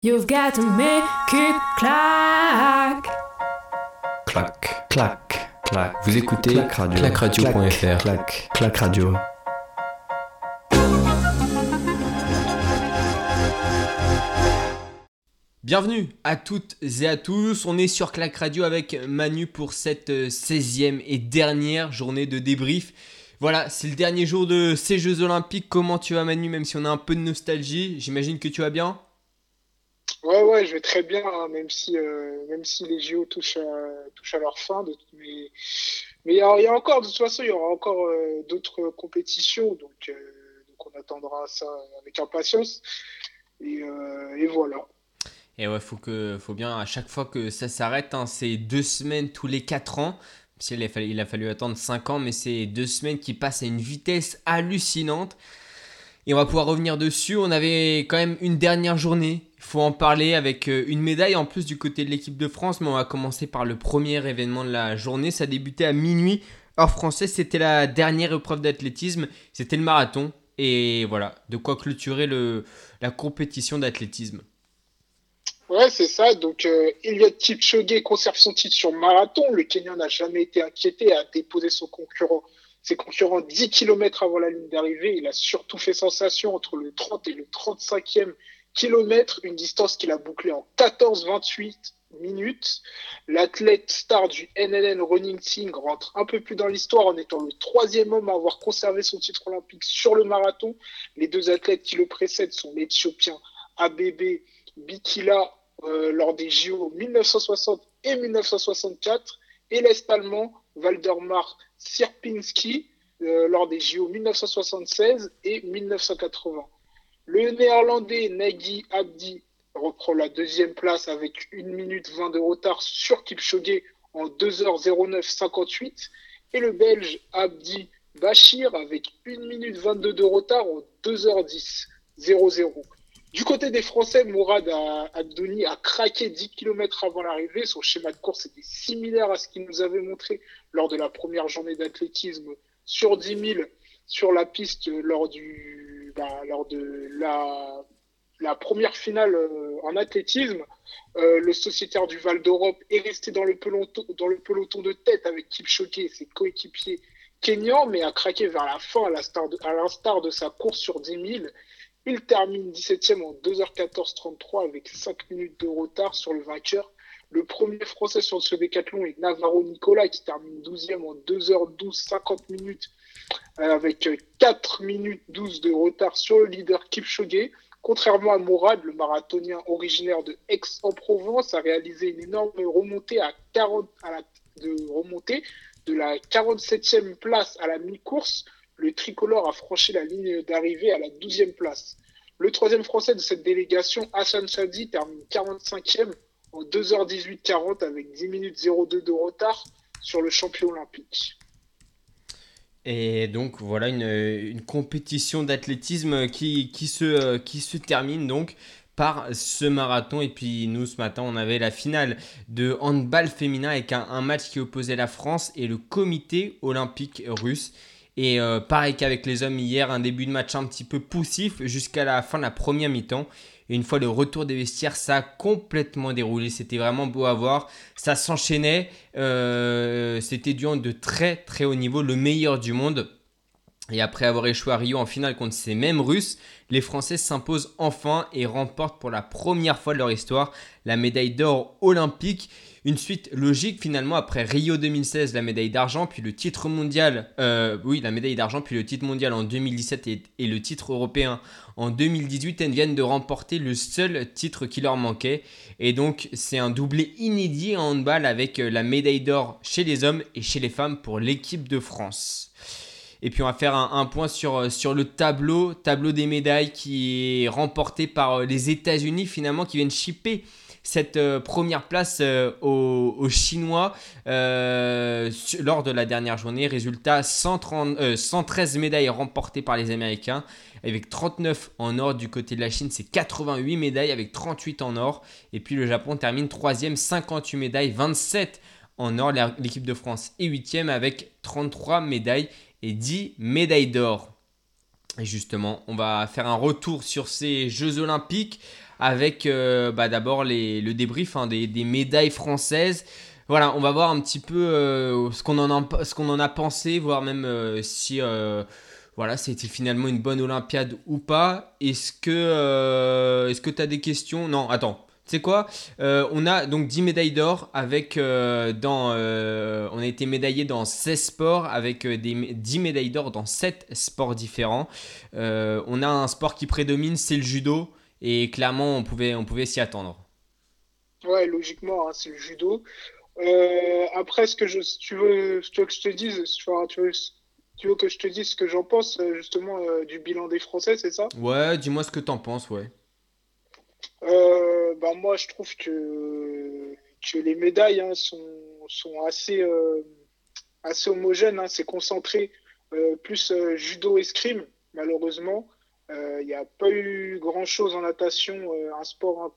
You've got to make it clack. Clac, clac, clac. Vous écoutez Clac Radio. clacradio.fr. Clac, clac radio. Bienvenue à toutes et à tous, on est sur Clac Radio avec Manu pour cette 16e et dernière journée de débrief. Voilà, c'est le dernier jour de ces Jeux Olympiques. Comment tu vas Manu, même si on a un peu de nostalgie? J'imagine que tu vas bien? Ouais, ouais, je vais très bien, hein, même, si, euh, même si les JO touchent à, touchent à leur fin. mais mais il y, a il encore, de toute façon, il y aura encore euh, d'autres compétitions, donc, euh, donc on attendra ça avec impatience. Et, et voilà. Et ouais, faut, faut bien à chaque fois que ça s'arrête, hein, c'est deux semaines tous les 4 ans. Qu'il a fallu, il a fallu attendre 5 ans, mais c'est deux semaines qui passent à une vitesse hallucinante. Et on va pouvoir revenir dessus. On avait quand même une dernière journée. Il faut en parler avec euh, une médaille en plus du côté de l'équipe de France. Mais on va commencer par le premier événement de la journée. Ça débutait à minuit. Heure française, c'était la dernière épreuve d'athlétisme. C'était le marathon. Et voilà, de quoi clôturer le, la compétition d'athlétisme. Ouais, c'est ça. Donc, euh, Kipchoge conserve son titre sur marathon. Le Kenyan n'a jamais été inquiété a déposé son concurrent, ses concurrents 10 km avant la ligne d'arrivée. Il a surtout fait sensation entre le 30 et le 35e kilomètre, une distance qu'il a bouclée en 14-28 minutes. L'athlète star du NLN Running Team rentre un peu plus dans l'histoire en étant le troisième homme à avoir conservé son titre olympique sur le marathon. Les deux athlètes qui le précèdent sont l'Éthiopien Abebe Bikila euh, lors des JO 1960 et 1964 et l'Est-Allemand Waldemar Sierpinski euh, lors des JO 1976 et 1980. Le Néerlandais Nagui Abdi reprend la deuxième place avec 1 minute 20 de retard sur Kipchoge en 2h09.58 et le Belge Abdi Bachir avec 1 minute 22 de retard en 2h10.00. Du côté des Français, Mourad Abdouni a craqué 10 km avant l'arrivée. Son schéma de course était similaire à ce qu'il nous avait montré lors de la première journée d'athlétisme sur 10 000 sur la piste lors, bah, de la, première finale euh, en athlétisme. Euh, le sociétaire du Val d'Europe est resté dans le, peloton, de tête avec Kipchoge et ses coéquipiers kenyans, mais a craqué vers la fin à l'instar de, de sa course sur 10 000. Il termine 17e en 2h14.33 avec 5 minutes de retard sur le vainqueur. Le premier français sur ce décathlon est Navarro Nicolas qui termine 12e en 2h12.50 minutes euh, avec euh, 4 minutes 12 de retard sur le leader Kipchoge. Contrairement à Mourad, le marathonien originaire de Aix-en-Provence a réalisé une énorme remontée à 40 à la, remontée de la 47e place à la mi-course. Le tricolore a franchi la ligne d'arrivée à la 12e place. Le troisième français de cette délégation, Hassan Chadi, termine 45e en 2h18.40 avec 10 minutes 02 de retard sur le champion olympique. Et donc voilà une, compétition d'athlétisme qui, se, termine donc par ce marathon. Et puis nous ce matin on avait la finale de handball féminin avec un match qui opposait la France et le comité olympique russe. Et euh, pareil qu'avec les hommes hier, un début de match un petit peu poussif jusqu'à la fin de la première mi-temps. Et une fois le retour des vestiaires, ça a complètement déroulé. C'était vraiment beau à voir. Ça s'enchaînait. Euh, C'était du de très très haut niveau, le meilleur du monde. Et après avoir échoué à Rio en finale contre ces mêmes Russes, les Français s'imposent enfin et remportent pour la première fois de leur histoire la médaille d'or olympique. Une suite logique finalement après Rio 2016, la médaille d'argent, puis le titre mondial, euh, oui, la médaille d'argent, puis le titre mondial en 2017 et, le titre européen en 2018. Elles viennent de remporter le seul titre qui leur manquait. Et donc, c'est un doublé inédit en handball avec euh, la médaille d'or chez les hommes et chez les femmes pour l'équipe de France. Et puis on va faire un, point sur, euh, sur le tableau, tableau des médailles qui est remporté par les États-Unis finalement qui viennent shipper cette euh, première place euh, aux, Chinois euh, lors de la dernière journée. Résultat 130, euh, 113 médailles remportées par les Américains avec 39 en or du côté de la Chine, c'est 88 médailles avec 38 en or. Et puis le Japon termine 3ème, 58 médailles, 27 en or. L'équipe de France est 8ème avec 33 médailles et 10 médailles d'or. Et justement, on va faire un retour sur ces Jeux Olympiques avec euh, bah, d'abord le débrief hein, des, médailles françaises. Voilà, on va voir un petit peu euh, ce qu'on en, a, en a pensé, voir même euh, si voilà, c'était finalement une bonne Olympiade ou pas. Est-ce que est-ce que tu as des questions? Non, attends. Tu sais quoi? On a donc 10 médailles d'or avec dans on a été médaillé dans 16 sports avec des 10 médailles d'or dans 7 sports différents. on a un sport qui prédomine, c'est le judo. Et clairement, on pouvait, on pouvait s'y attendre. Ouais, logiquement, hein, c'est le judo. Euh, après, ce que je, tu veux, tu veux que je te dise, tu veux, tu veux que je te dise ce que j'en pense euh, justement euh, du bilan des Français, c'est ça? Ouais, dis-moi ce que t'en penses, ouais. bah moi, je trouve que, que les médailles hein, sont, sont assez, assez homogènes. Hein, c'est concentré plus judo escrime, malheureusement. Il euh, n'y a pas eu grand-chose en natation, euh, un sport hein,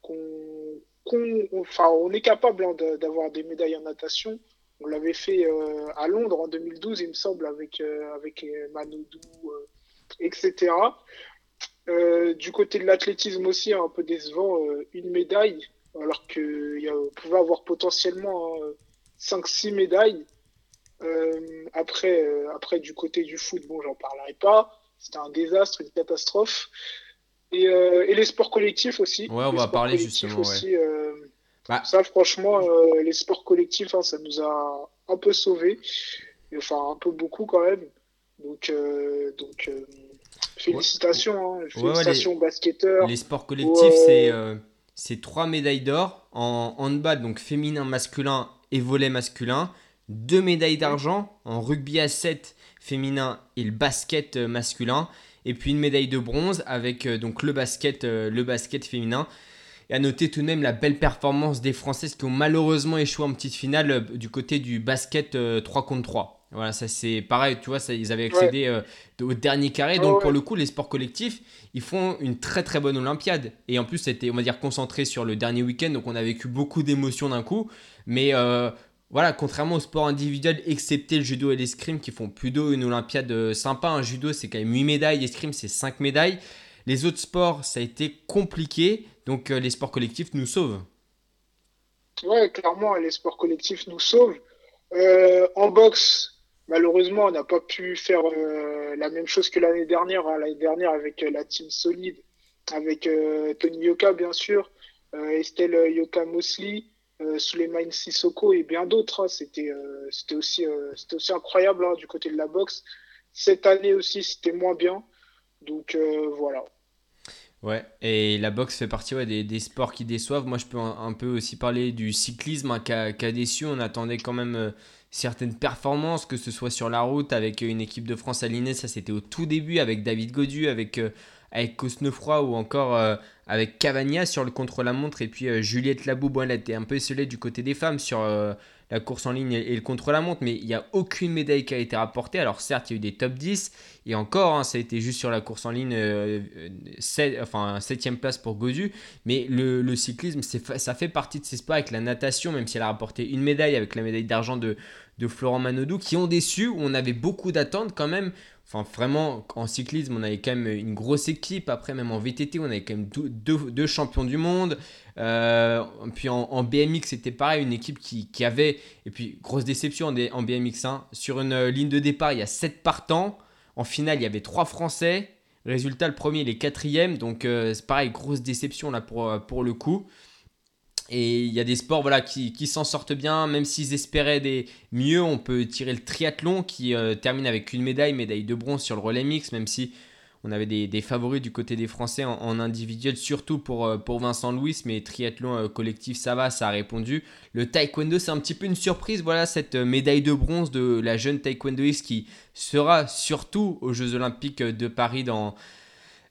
qu'on, enfin, on est capable hein, d'avoir des médailles en natation. On l'avait fait euh, à Londres en 2012, il me semble, avec, avec Manodou, etc. du côté de l'athlétisme aussi, un peu décevant, une médaille, alors qu'on pouvait avoir potentiellement 5-6 médailles. après, après, du côté du foot, bon, j'en parlerai pas. C'était un désastre, une catastrophe. Et, euh, et, les sports collectifs aussi. Ouais, on va parler justement. Aussi, euh, bah. Ça, franchement, euh, les sports collectifs, hein, ça nous a un peu sauvés. Enfin, un peu beaucoup quand même. Donc, donc félicitations. Hein. félicitations, basketteurs. Les sports collectifs, c'est c'est trois médailles d'or en handball, donc féminin, masculin et volet masculin. Deux médailles d'argent en rugby à 7 féminin et le basket euh, masculin. Et puis une médaille de bronze avec euh, donc le basket, euh, le basket féminin. Et à noter tout de même la belle performance des Françaises qui ont malheureusement échoué en petite finale du côté du basket 3 contre 3. Voilà, ça c'est pareil, tu vois, ça, ils avaient accédé au dernier carré. Donc pour le coup, les sports collectifs, ils font une très très bonne Olympiade. Et en plus, c'était, on va dire, concentré sur le dernier week-end. Donc on a vécu beaucoup d'émotions d'un coup. Mais voilà, contrairement au sport individuel, excepté le judo et l'escrime qui font plutôt une Olympiade euh, sympa. Un judo, c'est quand même 8 médailles, l'escrime, c'est 5 médailles. Les autres sports, ça a été compliqué, donc euh, les sports collectifs nous sauvent. Ouais, clairement, les sports collectifs nous sauvent. Euh, en boxe, malheureusement, on n'a pas pu faire la même chose que l'année dernière. Hein. L'année dernière, avec la team solide, avec Tony Yoka, bien sûr, Estelle Yoka Mosley. Euh, Suleiman Sissoko et bien d'autres. Hein. C'était euh, c'était aussi, euh, aussi incroyable hein, du côté de la boxe. Cette année aussi, c'était moins bien. Donc voilà. Ouais, et la boxe fait partie des, des, sports qui déçoivent. Moi, je peux un, peu aussi parler du cyclisme hein, qui, a, déçu. On attendait quand même certaines performances, que ce soit sur la route avec une équipe de France alignée. Ça, c'était au tout début avec David Godu, avec avec Cosnefroy ou encore euh, avec Cavagna sur le contre-la-montre et puis euh, Juliette Labou, bon, elle un peu esselée du côté des femmes sur euh, la course en ligne et, le contre-la-montre, mais il n'y a aucune médaille qui a été rapportée. Alors certes, il y a eu des top 10 et encore, hein, ça a été juste sur la course en ligne, 7, enfin 7 place pour Gozu, mais le, cyclisme, ça fait partie de ces sports avec la natation, même si elle a rapporté une médaille avec la médaille d'argent de, de Florent Manodou, qui ont déçu, où on avait beaucoup d'attentes quand même Enfin, vraiment, en cyclisme, on avait quand même une grosse équipe. Après, même en VTT, on avait quand même deux, champions du monde. Euh, puis en, BMX, c'était pareil, une équipe qui, avait. Et puis, grosse déception en, BMX. Hein. Sur une euh, ligne de départ, il y a 7 partants. En finale, il y avait 3 Français. Résultat, le premier, il est quatrième. Donc, euh, c'est pareil, grosse déception là pour, pour le coup. Et il y a des sports voilà, qui, s'en sortent bien, même s'ils espéraient des mieux. On peut tirer le triathlon qui euh, termine avec une médaille, médaille de bronze sur le relais mix, même si on avait des, favoris du côté des Français en, individuel, surtout pour, euh, pour Vincent Louis, mais triathlon euh, collectif, ça va, ça a répondu. Le taekwondo, c'est un petit peu une surprise, voilà, cette médaille de bronze de la jeune taekwondoïste qui sera surtout aux Jeux Olympiques de Paris dans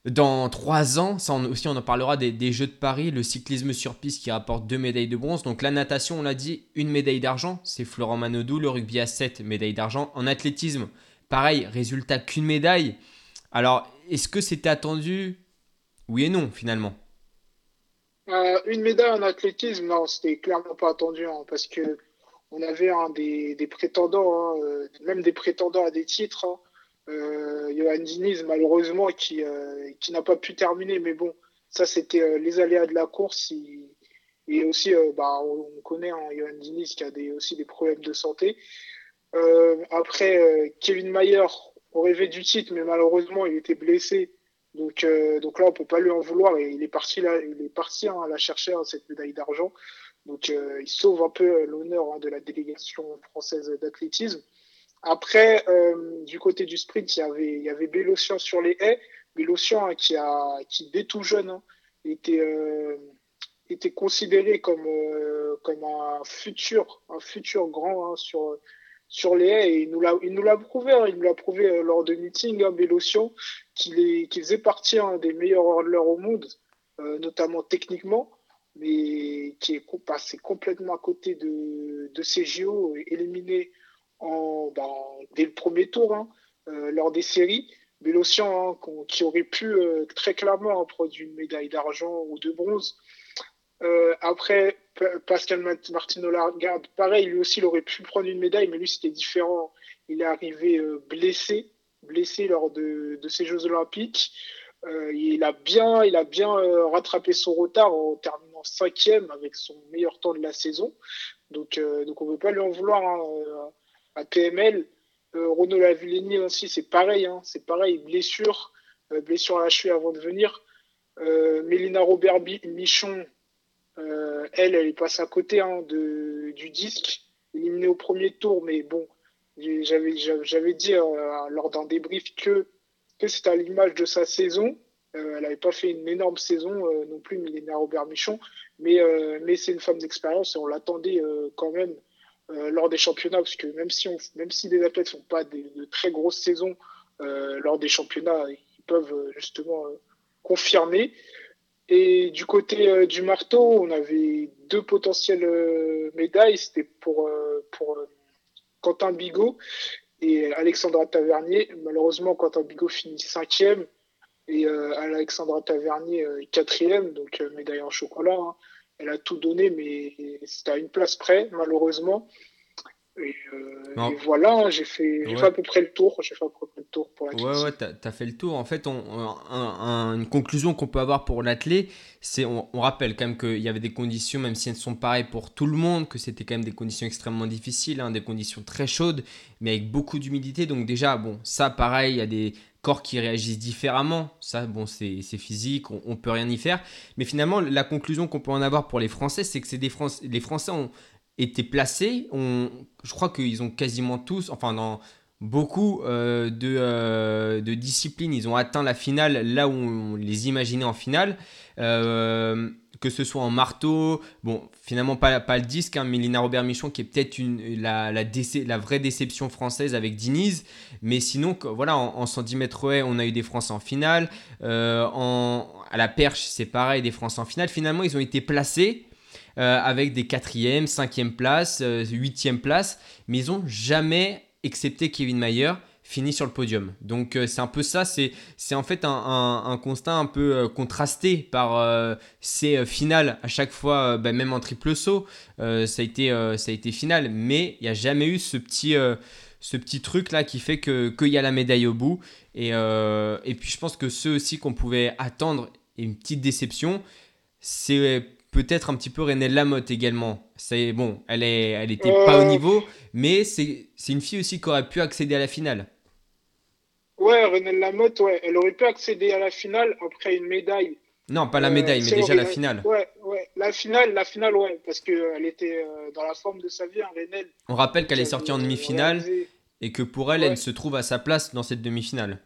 dans trois ans, ça aussi on en parlera des, Jeux de Paris, le cyclisme sur piste qui rapporte deux médailles de bronze. Donc la natation, on l'a dit, une médaille d'argent, c'est Florent Manodou. Le rugby à 7 médailles d'argent. En athlétisme, pareil, résultat qu'une médaille. Alors, est-ce que c'était attendu? Oui et non, finalement. Euh, une médaille en athlétisme, non, c'était clairement pas attendu, hein, parce que on avait un des, prétendants, hein, euh, même des prétendants à des titres. Hein. Euh, Johan Diniz, malheureusement, qui, euh, qui n'a pas pu terminer. Mais bon, ça c'était les aléas de la course. et aussi, bah, on, connaît hein, Johan Diniz qui a aussi des problèmes de santé. après, Kevin Mayer, on rêvait du titre, mais malheureusement, il était blessé. Donc, donc là, on peut pas lui en vouloir et il est parti là, il est parti hein, à la chercher hein, cette médaille d'argent. Donc, il sauve un peu l'honneur de la délégation française d'athlétisme. Après, euh, du côté du sprint, il y avait, il Bélocian sur les haies. Bélocian hein, qui, a, qui, dès tout jeune, hein, était, euh, était considéré comme, euh, comme un, futur, un futur grand hein, sur, sur les haies. Et il nous l'a, prouvé. Il nous l'a prouvé lors de meeting, hein, Bélocian, qu'il, faisait partie des meilleurs hurleurs au monde, notamment techniquement mais qui est passé complètement à côté de, de ces JO, éliminé en, ben, dès le premier tour hein, euh, lors des séries. Bélocian, hein, qui aurait pu euh, très clairement produire une médaille d'argent ou de bronze. Euh, après, Pascal Martino Lagarde, pareil, lui aussi, il aurait pu prendre une médaille, mais lui, c'était différent. Il est arrivé blessé, blessé lors de, de ces Jeux Olympiques. il a bien, il a bien rattrapé son retard en terminant cinquième avec son meilleur temps de la saison. Donc, donc on ne peut pas lui en vouloir. Hein, à PML. Euh, Renaud Lavillenie aussi, c'est pareil, hein, c'est pareil, blessure, euh, blessure à la cheville avant de venir. Euh, Mélina Robert Michon, elle, elle est passée à côté hein, de, du disque, éliminée au premier tour, mais bon, j'avais, dit lors d'un débrief que, que c'était à l'image de sa saison. elle n'avait pas fait une énorme saison non plus, Mélina Robert Michon, mais, mais c'est une femme d'expérience et on l'attendait quand même euh, lors des championnats, parce que même si, même si les athlètes font pas de très grosses saisons euh, lors des championnats, ils peuvent euh, justement confirmer. Et du côté du marteau, on avait deux potentielles médailles. C'était pour, pour Quentin Bigot et Alexandra Tavernier. Malheureusement, Quentin Bigot finit cinquième et Alexandra Tavernier quatrième, donc médaille en chocolat. Hein elle a tout donné, mais c'était à une place près, malheureusement. Et, euh, voilà, hein, j'ai fait, à peu près le tour. J'ai fait à peu près le tour pour. Ouais, ouais, t'as as fait le tour. En fait, on, une conclusion qu'on peut avoir pour l'athlète, c'est on, rappelle quand même qu'il y avait des conditions, même si elles sont pareilles pour tout le monde, que c'était quand même des conditions extrêmement difficiles, hein, des conditions très chaudes, mais avec beaucoup d'humidité. Donc déjà, bon, ça, pareil, il y a des corps qui réagissent différemment. Ça, bon, c'est physique, on, ne peut rien y faire. Mais finalement, la conclusion qu'on peut en avoir pour les Français, c'est que des les Français ont été placés. Je crois qu'ils ont quasiment tous, enfin dans beaucoup euh, de, euh, de, disciplines, ils ont atteint la finale là où on les imaginait en finale. Euh, que ce soit en marteau, bon, finalement pas, pas le disque, hein, mais Lina Robert Michon qui est peut-être la, la, vraie déception française avec Diniz, mais sinon, voilà, en, 110 mètres on a eu des Français en finale, euh, en, à la perche, c'est pareil, des Français en finale. Finalement, ils ont été placés euh, avec des 4e, 5e places, 8e places, mais ils n'ont jamais, excepté Kevin Mayer, fini sur le podium. Donc euh, c'est un peu ça, c'est, c'est en fait un, constat un peu euh, contrasté par euh, ces finales à chaque fois, bah, même en triple saut, ça, a été, ça a été final, mais il n'y a jamais eu ce petit, ce petit truc là qui fait que, qu'il y a la médaille au bout. Et, et puis je pense que ceux aussi qu'on pouvait attendre, et une petite déception, c'est peut-être un petit peu René Lamotte également. C'est bon, elle est, elle était pas au niveau, mais c'est, c'est une fille aussi qui aurait pu accéder à la finale. Ouais, René Lamotte, ouais, elle aurait pu accéder à la finale après une médaille. Non, pas la médaille, mais déjà la finale. Ouais, ouais, la finale, la finale, ouais, parce qu'elle était euh, dans la forme de sa vie, hein, René. On rappelle qu'elle est sortie en demi-finale et que pour elle, elle se trouve à sa place dans cette demi-finale.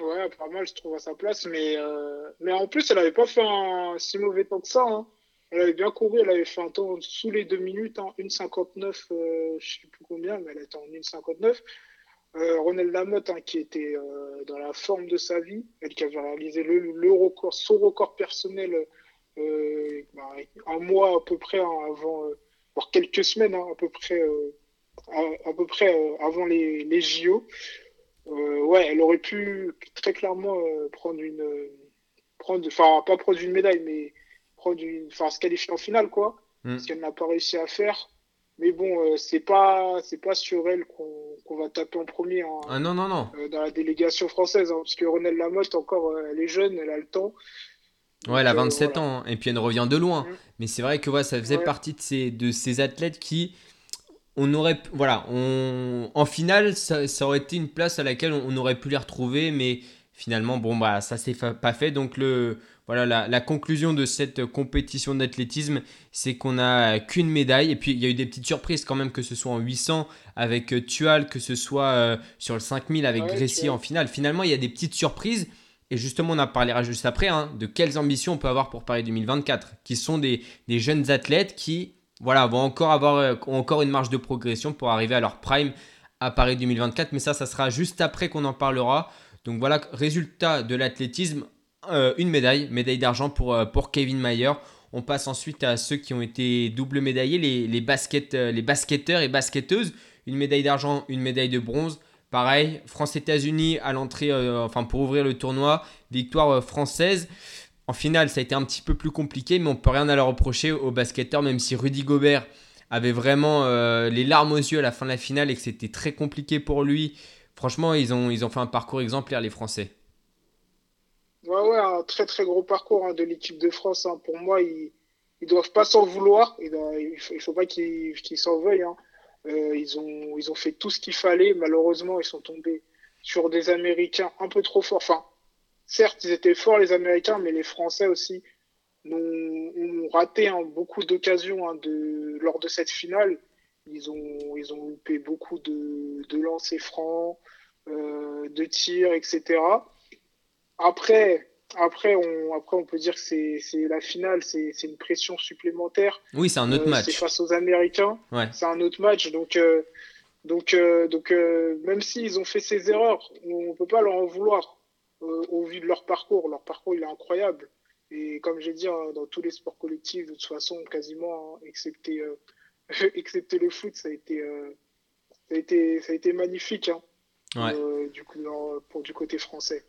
Ouais, pas mal, se trouve à sa place, mais, euh, mais en plus, elle n'avait pas fait un si mauvais temps que ça. Hein. Elle avait bien couru, elle avait fait un temps sous les deux minutes, hein, 1,59, euh, je sais plus combien, mais elle était en 1,59. Euh, Ronald Lamotte, hein, qui était euh, dans la forme de sa vie, elle qui avait réalisé le, record, son record personnel euh, bah, un mois à peu près hein, avant, voire quelques semaines hein, à peu près, à, peu près avant les, les JO. ouais, elle aurait pu très clairement prendre une, prendre, enfin pas prendre une médaille, mais prendre une, enfin se qualifier en finale quoi, mm. ce qu'elle n'a pas réussi à faire. Mais bon, c'est pas c'est pas sur elle qu'on qu'on va taper en premier en- Ah non, non, non. euh, dans la délégation française, hein, parce que Ronelle Lamotte, encore, euh, elle est jeune, elle a le temps. Ouais, elle a Donc, euh, 27 voilà. ans hein, et puis elle revient de loin. Mhm. Mais c'est vrai que ouais, ça faisait Ouais. partie de ces, de ces athlètes qui, on aurait, voilà, on, en finale, ça, ça aurait été une place à laquelle on, on aurait pu les retrouver, mais finalement, bon, bah, ça s'est fa- pas fait. Donc, le, voilà, la, la conclusion de cette compétition d'athlétisme, c'est qu'on a qu'une médaille. Et puis, il y a eu des petites surprises quand même, que ce soit en 800 avec euh, Tual, que ce soit euh, sur le 5000 avec Ouais, Tual. en finale. Finalement, il y a des petites surprises. Et justement, on en parlera juste après hein, de quelles ambitions on peut avoir pour Paris 2024, qui sont des, des jeunes athlètes qui voilà, vont encore avoir euh, ont encore une marge de progression pour arriver à leur prime à Paris 2024. Mais ça, ça sera juste après qu'on en parlera. Donc voilà, résultat de l'athlétisme, euh, une médaille, médaille d'argent pour, euh, pour Kevin Mayer. On passe ensuite à ceux qui ont été double médaillés, euh, les basketteurs et basketteuses. Une médaille d'argent, une médaille de bronze. Pareil, France-États-Unis à l'entrée, enfin pour ouvrir le tournoi, victoire française. En finale, ça a été un petit peu plus compliqué, mais on peut rien à leur reprocher aux basketteurs, même si Rudy Gobert avait vraiment les larmes aux yeux à la fin de la finale et que c'était très compliqué pour lui. Franchement, ils ont, ils ont fait un parcours exemplaire, les Français. Ouais, ouais, un très très gros parcours hein, de l'équipe de France. hein. Pour moi, ils ils doivent pas s'en vouloir. Il ne faut, pas qu'ils s'en veuillent. hein. Euh, ils, ont, ils ont fait tout ce qu'il fallait. Malheureusement, ils sont tombés sur des Américains un peu trop forts. Enfin, certes, ils étaient forts, les Américains, mais les Français aussi ont, ont raté beaucoup d'occasions lors de cette finale. Ils ont, ils ont loupé beaucoup de, de lancers francs, euh, de tirs, etc. Après, après, on, après, on peut dire que c'est la finale, c'est c'est une pression supplémentaire. Oui, c'est un autre Euh, match. C'est face aux Américains, Ouais. c'est un autre match. Donc, euh, donc, euh, donc même s'ils ont fait ces erreurs, on ne peut pas leur en vouloir au vu de leur parcours. Leur parcours, il est incroyable. Et comme j'ai dit, hein, dans tous les sports collectifs, de toute façon, quasiment, hein, excepté, excepté le foot, ça a été, euh, ça a été, ça a été magnifique hein, Ouais. euh, du, coup, dans- pour, du côté français.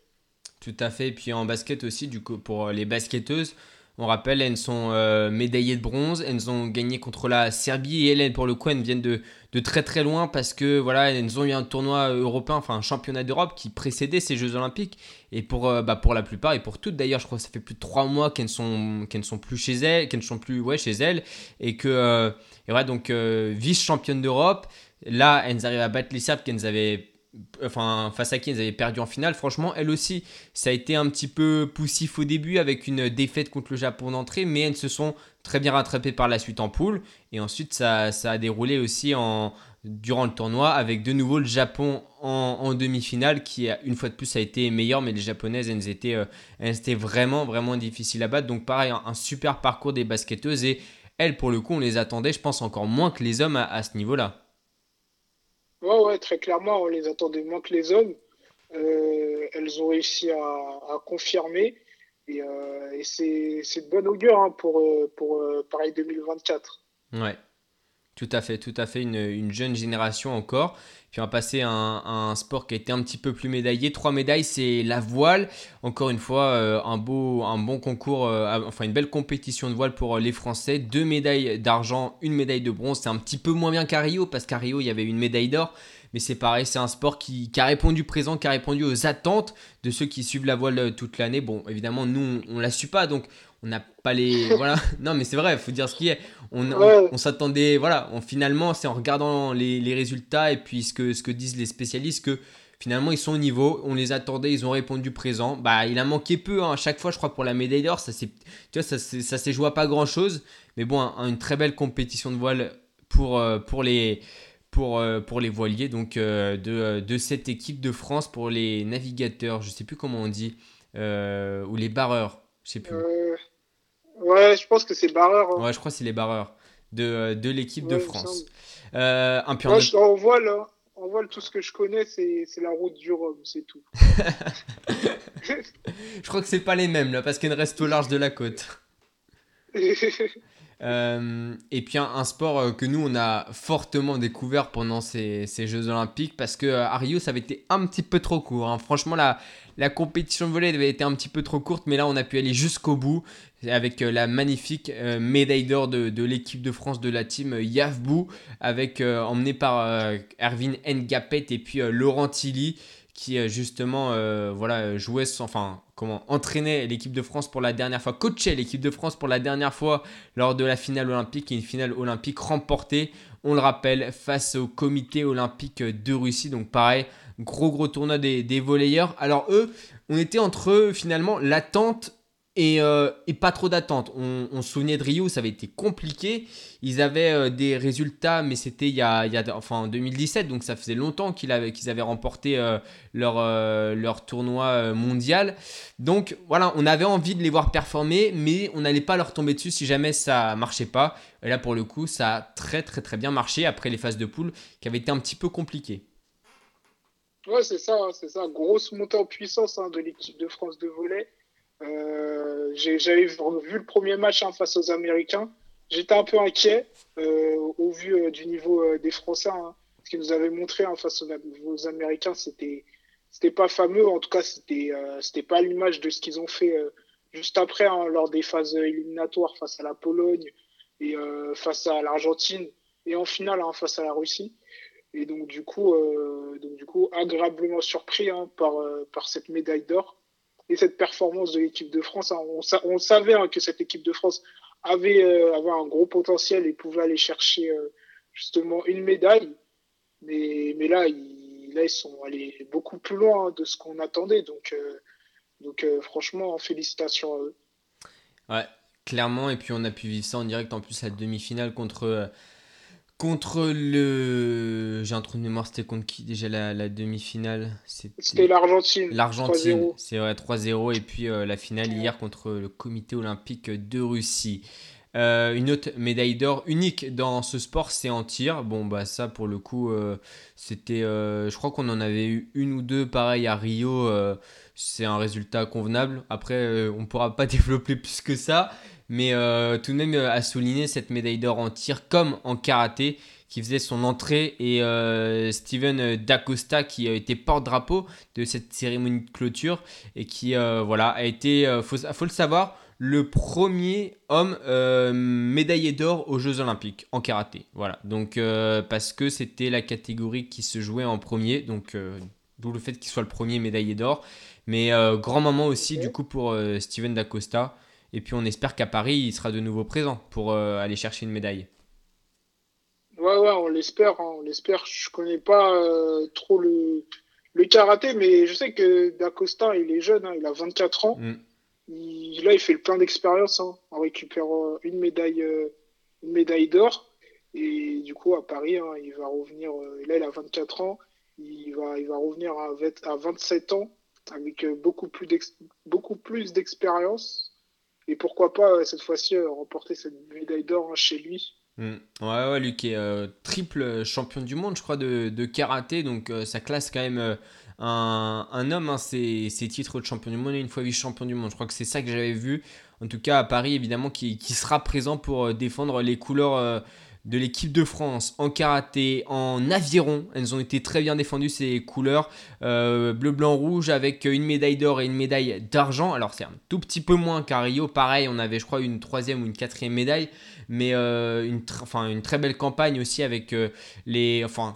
Tout à fait. Et puis en basket aussi, du coup, pour les basketteuses, on rappelle, elles sont euh, médaillées de bronze. Elles ont gagné contre la Serbie et elles, pour le coup, elles viennent de, très très loin parce que voilà, elles ont eu un tournoi européen, enfin un championnat d'Europe qui précédait ces Jeux Olympiques. Et pour, euh, bah, pour la plupart et pour toutes d'ailleurs, je crois que ça fait plus de trois mois qu'elles ne sont, qu'elles sont plus chez elles, qu'elles ne sont plus ouais, chez elles. Et que, euh, et voilà, donc vice-championne d'Europe. Là, elles arrivent à battre les Serbes qu'elles avaient enfin face à qui elles avaient perdu en finale. Franchement, elles aussi, ça a été un petit peu poussif au début avec une défaite contre le Japon d'entrée, mais elles se sont très bien rattrapées par la suite en poule. Et ensuite, ça, ça a déroulé aussi en, durant le tournoi avec de nouveau le Japon en, demi-finale qui, une fois de plus, a été meilleur, mais les Japonaises, elles étaient, euh, elles étaient vraiment, vraiment difficiles à battre. Donc, pareil, un, super parcours des basketteuses et elles, pour le coup, on les attendait, je pense, encore moins que les hommes à, à ce niveau-là. Ouais, très clairement, on les attendait moins que les hommes. Euh, elles ont réussi à, confirmer. Et, euh, c'est de bon augure hein, pour, euh, pour Paris 2024. Ouais, tout à fait, tout à fait. Une, une jeune génération encore. Puis on va passer un, sport qui a été un petit peu plus médaillé. Trois médailles, c'est la voile. Encore une fois, euh, un, beau, bon concours, euh, enfin une belle compétition de voile pour euh, les Français. Deux médailles d'argent, une médaille de bronze. C'est un petit peu moins bien qu'à Rio, parce qu'à il y avait une médaille d'or. Mais c'est pareil, c'est un sport qui, qui a répondu présent, qui a répondu aux attentes de ceux qui suivent la voile euh, toute l'année. Bon, évidemment, nous, on, on la suit pas, donc on n'a pas les. voilà. Non, mais c'est vrai, il faut dire ce qui est. On, on- s'attendait. Voilà, on, finalement, c'est en regardant les, les résultats et puis ce que, ce que disent les spécialistes que finalement ils sont au niveau. On les attendait, ils ont répondu présent. Bah, il a manqué peu hein. à chaque fois, je crois, pour la médaille d'or. Ça s'est, tu vois, ça, s'est- joué à pas grand chose. Mais bon, un- une très belle compétition de voile pour, euh, pour les. Pour, euh, pour les voiliers donc euh, de, euh, de cette équipe de France pour les navigateurs je sais plus comment on dit ou les barreurs je sais plus ouais, je pense que c'est barreur. hein. Ouais, je crois que c'est les barreurs de, de l'équipe Ouais, de France. un puis en Moi, autre- je, en voile, hein, en voile, tout ce que je connais, c'est la route du Rhum, c'est tout. Je crois que c'est pas les mêmes là, parce qu'elles restent au large de la côte. Euh, et puis un, sport euh, que nous, on a fortement découvert pendant ces, ces Jeux Olympiques, parce que euh, à ça avait été un petit peu trop court. hein. Franchement, la, la compétition de volley avait été un petit peu trop courte, mais là, on a pu aller jusqu'au bout avec euh, la magnifique euh, médaille d'or de, de l'équipe de France de la team euh, Yavbou, avec euh, emmené par euh, Erwin Ngapet et puis euh, Laurent Tilly qui euh, justement euh, voilà jouait enfin comment entraînait l'équipe de France pour la dernière fois coachait l'équipe de France pour la dernière fois lors de la finale olympique et une finale olympique remportée on le rappelle face au comité olympique de Russie. Donc pareil gros gros tournoi des, des volleyeurs. Alors eux on était entre eux, finalement l'attente et, euh, et pas trop d'attente. On, se souvenait de Rio, ça avait été compliqué. Ils avaient euh, des résultats, mais c'était il il y a- enfin, en 2017, donc ça faisait longtemps qu'ils avaient, remporté euh, leur, leur tournoi mondial. Donc voilà, on avait envie de les voir performer, mais on n'allait pas leur tomber dessus si jamais ça marchait pas. Et là, pour le coup, ça a très très très bien marché après les phases de poule qui avaient été un petit peu compliquées. Ouais, c'est ça, hein, c'est ça. Grosse montée en puissance hein, de l'équipe de France de volley. Euh, J'avais vu, le premier match hein, face aux Américains. J'étais un peu inquiet euh, au vu euh, du niveau des Français. hein. Ce qu'ils nous avaient montré hein, face aux, Américains, c'était c'était pas fameux. En tout cas, c'était c'était pas l'image de ce qu'ils ont fait juste après lors des phases éliminatoires face à la Pologne et face à l'Argentine et en finale face à la Russie. Et donc du coup, agréablement surpris par cette médaille d'or et cette performance de l'équipe de France. hein. On, sa- on savait hein, que cette équipe de France avait euh, un gros potentiel et pouvait aller chercher euh, justement une médaille. Mais mais là, ils, là, ils sont allés beaucoup plus loin hein, de ce qu'on attendait. Donc euh, donc euh, franchement, félicitations à eux. Ouais, clairement. Et puis on a pu vivre ça en direct en plus la demi-finale contre, contre le. J'ai un trou de mémoire, c'était contre qui déjà la, la demi-finale? C'était l'Argentine. L'Argentine, 3-0. c'est vrai, 3-0. Et puis euh, la finale hier contre le comité olympique de Russie. Euh, une autre médaille d'or unique dans ce sport, c'est en tir. Bon, bah ça, pour le coup, euh, c'était. je crois qu'on en avait eu une ou deux pareil à Rio. c'est un résultat convenable. Après, on ne pourra pas développer plus que ça. Mais euh, tout de même, euh, à souligner cette médaille d'or en tir comme en karaté qui faisait son entrée. Et euh, Steven Dacosta qui a été porte-drapeau de cette cérémonie de clôture et qui euh, voilà a été euh, faut, faut le savoir le premier homme euh, médaillé d'or aux Jeux Olympiques en karaté. Voilà. Donc euh, parce que c'était la catégorie qui se jouait en premier. Donc euh, d'où le fait qu'il soit le premier médaillé d'or. Mais euh, grand moment aussi du coup pour euh, Steven Dacosta et puis on espère qu'à Paris il sera de nouveau présent pour euh, aller chercher une médaille Ouais, ouais, on l'espère, hein, on l'espère. Je connais pas euh, trop le, le karaté, mais je sais que Dacosta, il est jeune, hein, il a 24 ans. Mm. Il, là, il fait le plein d'expérience hein, en récupérant une médaille, euh, une médaille d'or. Et du coup, à Paris, hein, il va revenir. euh, là, il a 24 ans. Il va, il va revenir à, 20 à 27 ans avec euh, beaucoup plus d'expérience. Et pourquoi pas, euh, cette fois-ci, euh, remporter cette médaille d'or hein, chez lui. Mm. Ouais, ouais, lui qui est euh, triple champion du monde, je crois, de, de karaté. Donc, ça classe quand même un, un homme, hein, ses, titres de champion du monde et une fois vice-champion du monde. Je crois que c'est ça que j'avais vu. En tout cas, à Paris, évidemment, qui, qui sera présent pour défendre les couleurs de l'équipe de France en karaté, en aviron. Elles ont été très bien défendues, ces couleurs. Euh, bleu, blanc, rouge, avec une médaille d'or et une médaille d'argent. Alors, c'est un tout petit peu moins qu'à Rio. Pareil, on avait, je crois, une troisième ou une quatrième médaille mais euh, une, enfin, une très belle campagne aussi avec euh, les enfin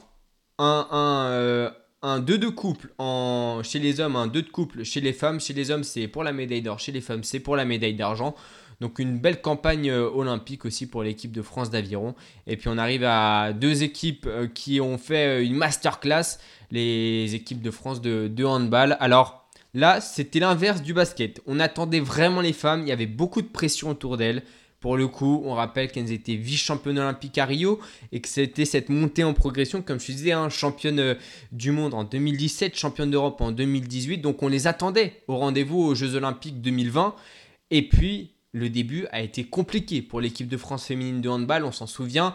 un un 2 de couple en, chez les hommes, un 2 de couple chez les femmes. Chez les hommes, c'est pour la médaille d'or. Chez les femmes, c'est pour la médaille d'argent. Donc une belle campagne euh, olympique aussi pour l'équipe de France d'aviron. Et puis on arrive à deux équipes euh, qui ont fait euh, une masterclass, les équipes de France de, handball. Alors là, c'était l'inverse du basket. On attendait vraiment les femmes, il y avait beaucoup de pression autour d'elles. Pour le coup, on rappelle qu'elles étaient vice-championnes olympiques à Rio et que c'était cette montée en progression, comme je disais, hein, championne du monde en 2017, championne d'Europe en 2018. Donc on les attendait au rendez-vous aux Jeux olympiques 2020. Et puis, le début a été compliqué pour l'équipe de France féminine de handball, on s'en souvient.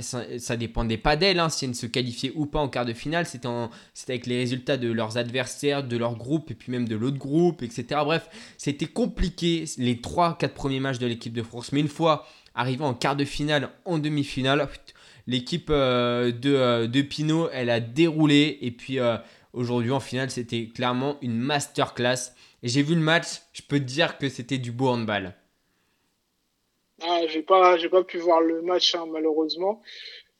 Ça, ça dépendait pas d'elle, hein, si elles se qualifiaient ou pas en quart de finale. C'était avec les résultats de leurs adversaires, de leur groupe et puis même de l'autre groupe, etc. Bref, c'était compliqué les 3-4 premiers matchs de l'équipe de France. Mais une fois arrivé en quart de finale, en demi-finale. L'équipe de, de Pinot, elle a déroulé. Et puis aujourd'hui, en finale, c'était clairement une masterclass. Et j'ai vu le match, je peux te dire que c'était du beau handball. Ah, j'ai pas, j'ai pas pu voir le match hein, malheureusement,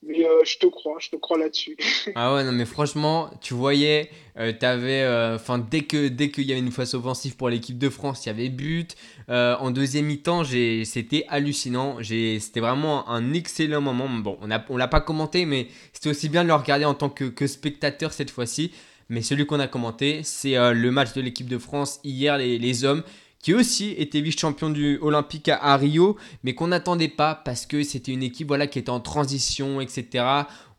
mais euh, je te crois, je te crois là-dessus. ah ouais, non mais franchement, tu voyais, euh, t'avais, euh, dès que dès qu'il y avait une phase offensive pour l'équipe de France, il y avait but. en deuxième mi-temps, c'était hallucinant. C'était vraiment un excellent moment. Bon, on a, on l'a pas commenté, mais c'était aussi bien de le regarder en tant que, que spectateur cette fois-ci. Mais celui qu'on a commenté, c'est le match de l'équipe de France hier, les, les hommes qui aussi était vice-champion du olympique à, Rio, mais qu'on n'attendait pas parce que c'était une équipe voilà, qui était en transition, etc.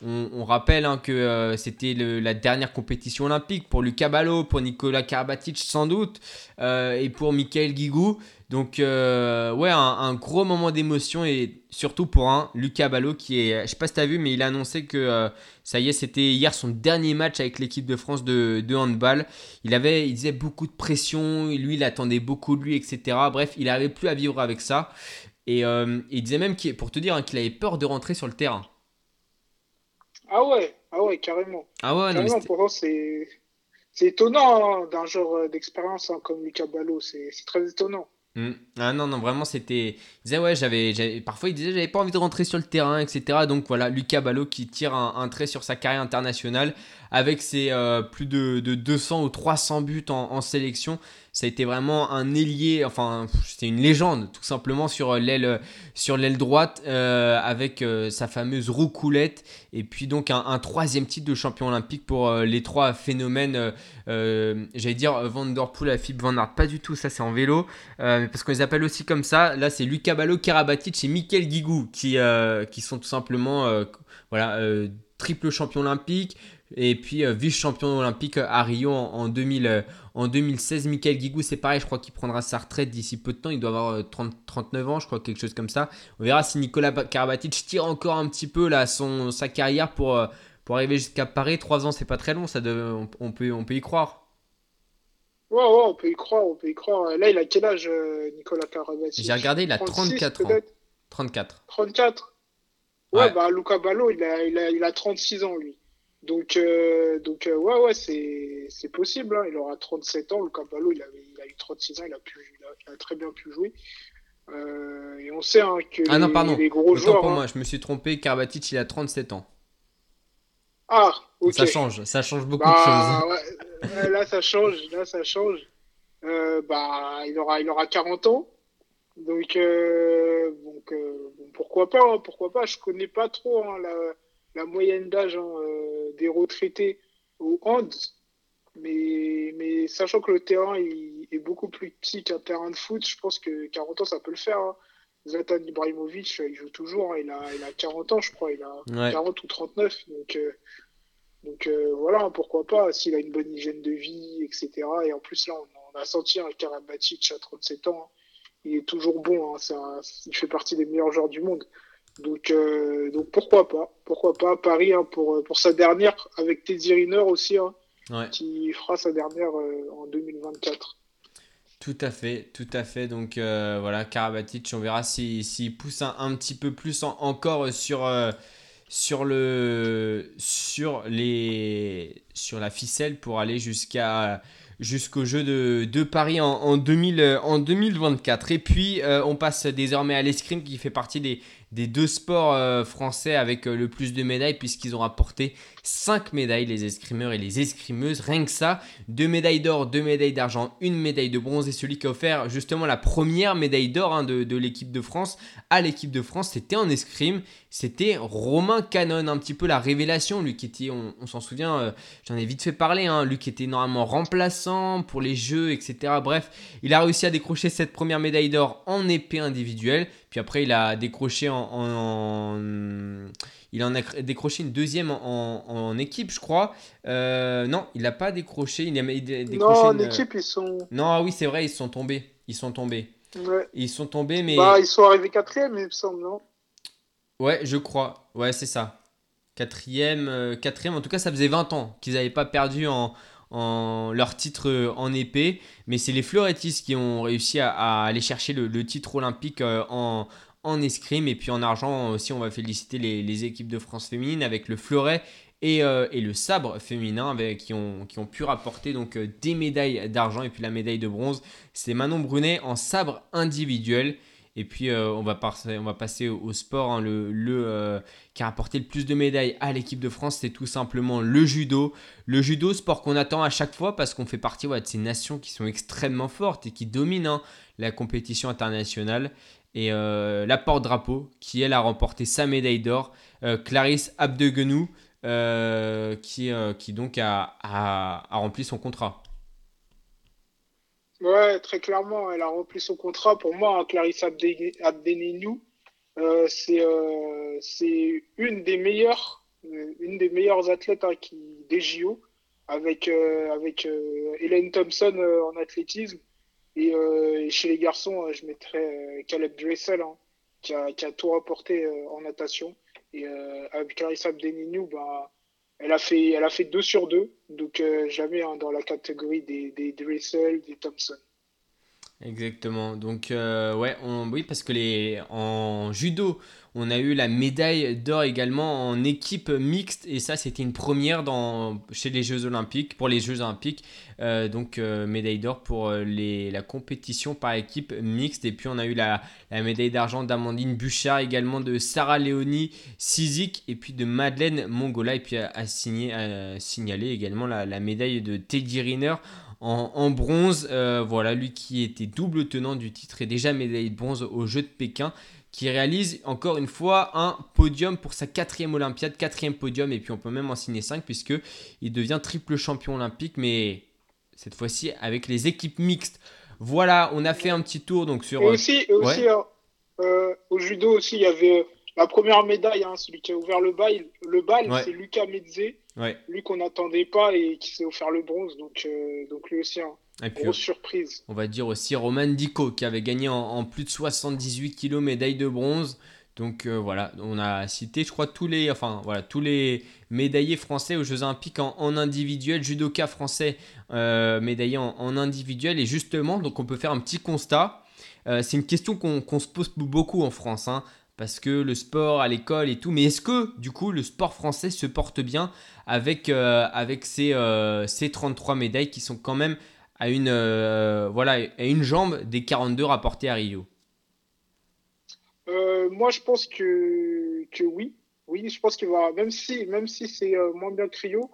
On, rappelle hein, que euh, c'était la dernière compétition olympique pour Lucas Ballot, pour Nicolas Karabatic sans doute, euh, et pour Michael Guigou. Donc, euh, ouais, un, gros moment d'émotion et surtout pour un Lucas Ballot qui est, je sais pas si tu as vu, mais il a annoncé que ça y est, c'était hier son dernier match avec l'équipe de France de, handball. Il avait, disait beaucoup de pression, lui, il attendait beaucoup de lui, etc. Bref, il n'avait plus à vivre avec ça. Et il disait même, pour te dire, hein, qu'il avait peur de rentrer sur le terrain. Ah ouais, ah ouais, carrément. Ah ouais, carrément, non, c'est. C'est étonnant hein, d'un genre d'expérience hein, comme Lucas Ballot, c'est très étonnant. Mm. Ah non, non, vraiment, c'était. Il disait, ouais, j'avais. Parfois, il disait, j'avais pas envie de rentrer sur le terrain, etc. Donc voilà, Lucas Ballot qui tire un, trait sur sa carrière internationale avec ses euh, plus de, de, 200 ou 300 buts en sélection ça a été vraiment un ailier, enfin c'était une légende tout simplement sur l'aile sur l'aile droite euh, avec euh, sa fameuse roucoulette. Et puis donc un, troisième titre de champion olympique pour euh, les trois phénomènes, j'allais dire Van Der Poel, Philippe Van Aert, pas du tout, ça c'est en vélo, parce qu'on les appelle aussi comme ça. Là c'est Lucas Ballot, Karabatic et Mikel Guigou qui, qui sont tout simplement voilà triple champion olympique et puis vice-champion olympique à Rio en, en 2000 en 2016, Michael Guigou, c'est pareil, je crois qu'il prendra sa retraite d'ici peu de temps. Il doit avoir 30, euh, 39 ans, je crois, quelque chose comme ça. On verra si Nicolas Karabatic tire encore un petit peu là, son, sa carrière pour, euh, pour arriver jusqu'à Paris. 3 ans, c'est pas très long, ça on, peut, on peut y croire. Ouais, ouais, on peut y croire, on peut y croire. Là, il a quel âge, euh, Nicolas Karabatic? J'ai regardé, il a 34 ans. 34. 34 Ouais, bah Luca Ballo, il a, il, a, il a 36 ans, lui. Donc, euh, donc euh, ouais, ouais, c'est possible. Hein. Il aura 37 ans. Le Caballo, il, il a eu 36 ans. Il a, pu, il a, très bien pu jouer. Euh, et on sait hein, que ah non, pardon. les gros joueurs. pour moi, hein. je me suis trompé. Karbatic, il a 37 ans. Ah, ok. Ça change, ça change beaucoup de bah, choses. Ouais, là, ça change. Là, ça change. bah, il aura, il aura 40 ans. Donc, donc pourquoi pas, pourquoi pas. Je connais pas trop la la moyenne d'âge hein, euh, des retraités au hand. Mais, mais sachant que le terrain est beaucoup plus petit qu'un terrain de foot, je pense que 40 ans, ça peut le faire. Hein. Zlatan Ibrahimovic, il joue toujours, hein. il, a, il a 40 ans, je crois, il a 40 ou 39. Donc, euh, donc euh, voilà, pourquoi pas, s'il a une bonne hygiène de vie, etc. Et en plus, là, on, a senti un Karabatic à 37 ans. Il est toujours bon, ça, il fait partie des meilleurs joueurs du monde. Donc, euh, donc pourquoi pas Pourquoi pas Paris hein, pour, pour sa dernière, avec Teddy Riner aussi, hein, qui fera sa dernière euh, en 2024. Tout à fait, tout à fait. Donc euh, voilà, Karabatic, on verra s'il si, pousse un, petit peu plus encore sur, sur, le, sur, les, sur la ficelle pour aller jusqu'à jusqu'au jeu de, de, Paris en, en, 2000, en 2024. Et puis, on passe désormais à l'escrime qui fait partie des, des deux sports euh, français avec euh, le plus de médailles puisqu'ils ont rapporté 5 médailles, les escrimeurs et les escrimeuses. Rien que ça, 2 médailles d'or, 2 médailles d'argent, une médaille de bronze. Et celui qui a offert justement la première médaille d'or hein, de, l'équipe de France à l'équipe de France, c'était en escrime. C'était Romain Canon, un petit peu la révélation. Lui qui était, on, s'en souvient, euh, j'en ai vite fait parler, hein, lui qui était normalement remplaçant pour les jeux, etc. Bref, il a réussi à décrocher cette première médaille d'or en épée individuelle. Puis après, il a décroché en, il en a décroché une deuxième en, équipe, je crois. Euh, non, il n'a pas décroché. Il a décroché non, en équipe, ils sont. Non, ah oui, c'est vrai, ils sont tombés. Ils sont tombés. Ouais. Ils sont tombés, mais. Bah, ils sont arrivés quatrième, il me semble, non? Ouais, je crois. Ouais, c'est ça. Quatrième, euh, quatrième. En tout cas, ça faisait 20 ans qu'ils n'avaient pas perdu en, en leur titre euh, en épée, mais c'est les Florettis qui ont réussi à, aller chercher le, titre olympique euh, en, en escrime. Et puis en argent aussi, on va féliciter les, équipes de France féminine avec le fleuret et, euh, le sabre féminin avec, qui, ont, qui ont pu rapporter donc euh, des médailles d'argent et puis la médaille de bronze. C'est Manon Brunet en sabre individuel. Et puis euh, on, va passer, on va passer au, sport. Hein. le, le qui a rapporté le plus de médailles à l'équipe de France, c'est tout simplement le judo. Le judo, sport qu'on attend à chaque fois parce qu'on fait partie de ces nations qui sont extrêmement fortes et qui dominent hein, la compétition internationale. Et la porte-drapeau, qui elle a remporté sa médaille d'or, Clarisse Abdegenou, euh, qui, qui donc a, a, rempli son contrat. Ouais, très clairement, elle a rempli son contrat. Pour moi, hein, Clarisse Abdegenou, c'est c'est une des meilleures, une des meilleures athlètes hein, qui, des JO, avec, avec Hélène Thompson en athlétisme euh, et, chez les garçons, euh, je mettrais euh, Caleb Dressel, hein, qui, a, qui, a, tout rapporté en natation. Et avec Clarissa Abdeninou, bah, elle a fait elle a fait 2 sur 2 donc jamais hein, dans la catégorie des, des Dressel des Thompson exactement donc ouais on, oui parce que les en judo on a eu la médaille d'or également en équipe mixte et ça c'était une première dans, chez les Jeux Olympiques, pour les Jeux Olympiques. Euh, donc euh, médaille d'or pour euh, les, la compétition par équipe mixte. Et puis on a eu la, médaille d'argent d'Amandine Bouchard également de Sarah Léonie Sizik et puis de Madeleine Mongola. Et puis à, signaler également la, médaille de Teddy Riner en, en bronze. voilà, lui qui était double tenant du titre et déjà médaille de bronze aux Jeux de Pékin qui réalise encore une fois un podium pour sa quatrième Olympiade, quatrième podium, et puis on peut même en signer 5 puisque il devient triple champion olympique, mais cette fois-ci avec les équipes mixtes. Voilà, on a fait un petit tour donc sur. Et aussi, aussi hein, euh, au judo aussi, il y avait la première médaille, hein, celui qui a ouvert le bal, le bal, c'est Lucas Medze, lui qu'on n'attendait pas et qui s'est offert le bronze, donc, euh, donc lui aussi. Hein. Et puis, Grosse surprise. On va dire aussi Roman Dico qui avait gagné en, plus de 78 kilos médaille de bronze. Donc euh, voilà, on a cité, je crois, tous les, enfin, voilà, tous les médaillés français aux Jeux Olympiques en, individuel, judoka français euh, médaillé en, individuel. Et justement, donc on peut faire un petit constat. Euh, c'est une question qu'on se pose beaucoup en France, hein, parce que le sport à l'école et tout. Mais est-ce que, du coup, le sport français se porte bien avec, avec ces, ces 33 médailles qui sont quand même à une, euh, voilà, à une jambe des 42 rapportés à Rio? Euh, Moi, je pense que, que oui. Oui, je pense qu'il va, même si, même si c'est euh, moins bien que Rio,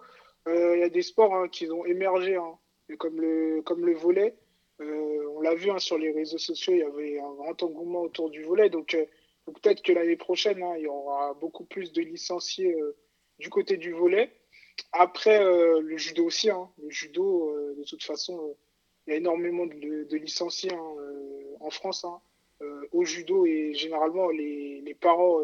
il y a des sports hein, qui ont émergé, hein, comme, le, comme le volet. on l'a vu hein, sur les réseaux sociaux, il y avait un grand engouement autour du volet. Donc, peut-être que l'année prochaine, il y aura beaucoup plus de licenciés du côté du volet. Après, euh, le judo aussi. Hein. Le judo, euh, de toute façon, euh, il y a énormément de, licenciés hein, en France hein. au judo et généralement les, parents,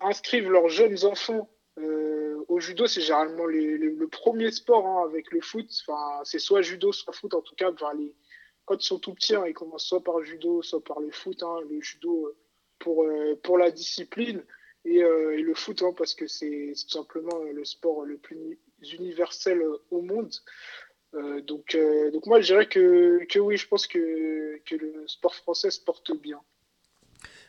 inscrivent leurs jeunes enfants au judo. C'est généralement le premier sport avec le foot. Enfin, c'est soit judo, soit foot. En tout cas, les, quand ils sont tout petits, ils commencent soit par judo, soit par le foot. Le judo pour, pour la discipline euh, et, le foot, hein, parce que c'est tout simplement euh, le sport le plus universel euh, au monde. donc, donc moi, je dirais que, que oui, je pense que, que le sport français se porte bien.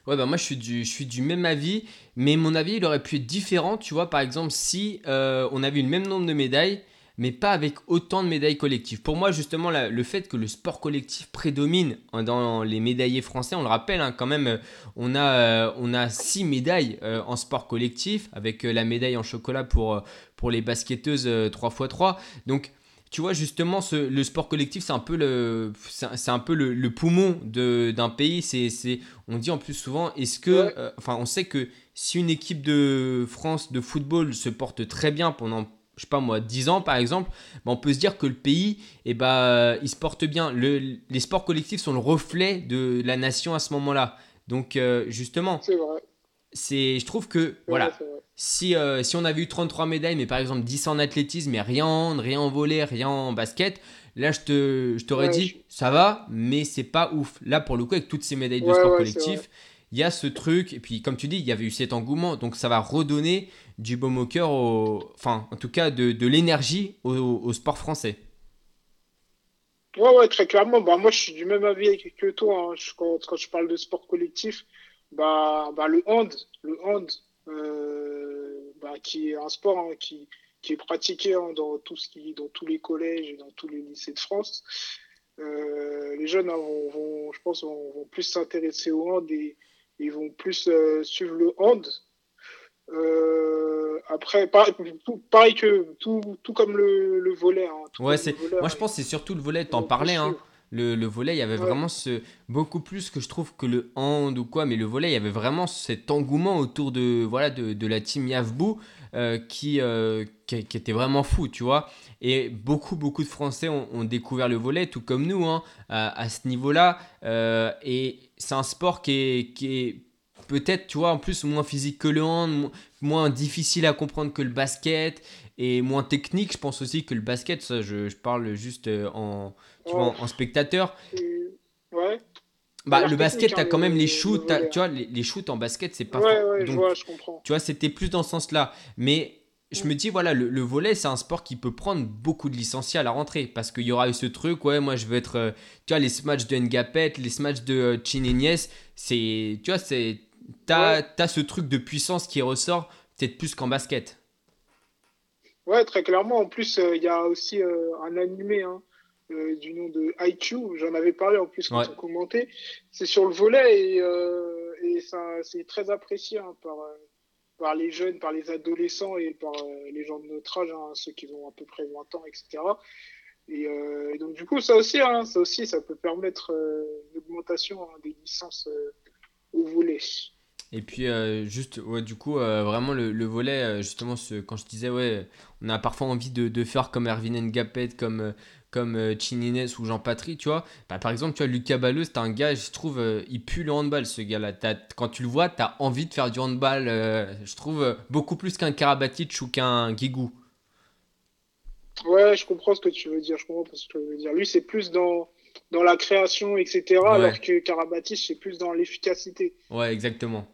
Ouais, bah moi je suis, du, je suis du même avis, mais mon avis il aurait pu être différent, tu vois, par exemple, si on avait eu le même nombre de médailles, mais pas avec autant de médailles collectives. Pour moi, justement, le fait que le sport collectif prédomine dans les médaillés français, on le rappelle hein, quand même, on a, euh, on a six médailles euh, en sport collectif, avec euh, la médaille en chocolat pour, pour les basketteuses 3x3. Donc, tu vois, justement, ce, le sport collectif, c'est un peu le, c'est un peu le, poumon d'un pays. C'est, on dit en plus souvent, est-ce que, enfin, on sait que si une équipe de France de football se porte très bien pendant je sais pas moi, 10 ans par exemple, ben, on peut se dire que le pays, eh ben, il se porte bien. Le, les sports collectifs sont le reflet de la nation à ce moment-là. Donc euh, justement, c'est je trouve que voilà, si, euh, si on avait eu 33 médailles, mais par exemple 10 en athlétisme, mais rien en rien en volet, rien en basket, là je te je t'aurais dit ça va, mais c'est pas ouf. Là pour le coup avec toutes ces médailles de sport collectif, il y a ce truc et puis comme tu dis, il y avait eu cet engouement, donc ça va redonner du baume au cœur, enfin en tout cas de, l'énergie au, sport français. Ouais, ouais, très clairement. Bah, moi, je suis du même avis que toi. hein. Quand, je parle de sport collectif, bah, bah, le hand, le hand euh, bah, qui est un sport hein, qui, qui est pratiqué hein, dans, tout ce qui, dans tous les collèges et dans tous les lycées de France. Euh, les jeunes vont, je pense, vont, plus s'intéresser au hand ils vont plus euh, suivre le hand. Euh, après, pareil, tout, pareil que tout, tout comme le, le volet. hein, Ouais, c'est- Moi, je pense que c'est surtout le volet, ils t'en parlais, hein. Le, le volet, il y avait Ouais. vraiment ce. Beaucoup plus que je trouve que le hand ou quoi, mais le volet, il y avait vraiment cet engouement autour de, voilà, de, de la team Yavbou euh, qui, euh, qui, qui était vraiment fou, tu vois. Et beaucoup, beaucoup de Français ont, ont découvert le volet, tout comme nous, hein, à, à ce niveau-là. Euh, et c'est un sport qui est, qui est peut-être, tu vois, en plus moins physique que le hand, mo- moins difficile à comprendre que le basket et moins technique, je pense aussi que le basket. Ça, je, je parle juste euh, en, tu vois, en- en spectateur. Ouais, Bah, l'air le basket, t'as hein, quand même le- les le shoots, tu vois, les, les shoots en basket, c'est pas ouais, ouais, je Donc, vois, je comprends. tu vois, c'était plus dans ce sens-là. Mais je me dis, voilà, le, le volet, c'est un sport qui peut prendre beaucoup de licenciés à la rentrée. Parce qu'il y aura eu ce truc, ouais, moi je veux être. euh, tu vois, les matchs de Ngapet, les matchs de euh, Chin Ignes, c'est. Tu vois, c'est. T'as Ouais. t'as ce truc de puissance qui ressort, peut-être plus qu'en basket. Ouais, très clairement. En plus, euh, il y a aussi euh, un animé hein, euh, du nom de IQ. J'en avais parlé en plus quand Ouais. on commentait. C'est sur le volet et, et ça, c'est très apprécié hein, par, par les jeunes, par les adolescents et par les gens de notre âge, hein, ceux qui ont à peu près 20 ans, etc. Et, et donc, du coup, ça aussi, ça aussi, ça peut permettre une augmentation des licences volet. Et puis, euh, juste, ouais, du coup, euh, vraiment, le, le volet, euh, justement, ce, quand je disais, ouais, on a parfois envie de, de faire comme Erwin Ngapet, comme, comme Chinines ou Jean Patry, tu vois. Bah, par exemple, tu vois, Lucas Balleux, c'est un gars, je trouve, il pue le handball, ce gars-là. Quand tu le vois, tu as envie de faire du handball, je trouve, beaucoup plus qu'un Karabatic ou qu'un Guigou. Ouais, je comprends ce que tu veux dire. Je comprends ce que tu veux dire. Lui, c'est plus dans, dans la création, etc. Alors que Karabatic, c'est plus dans l'efficacité. Ouais, exactement.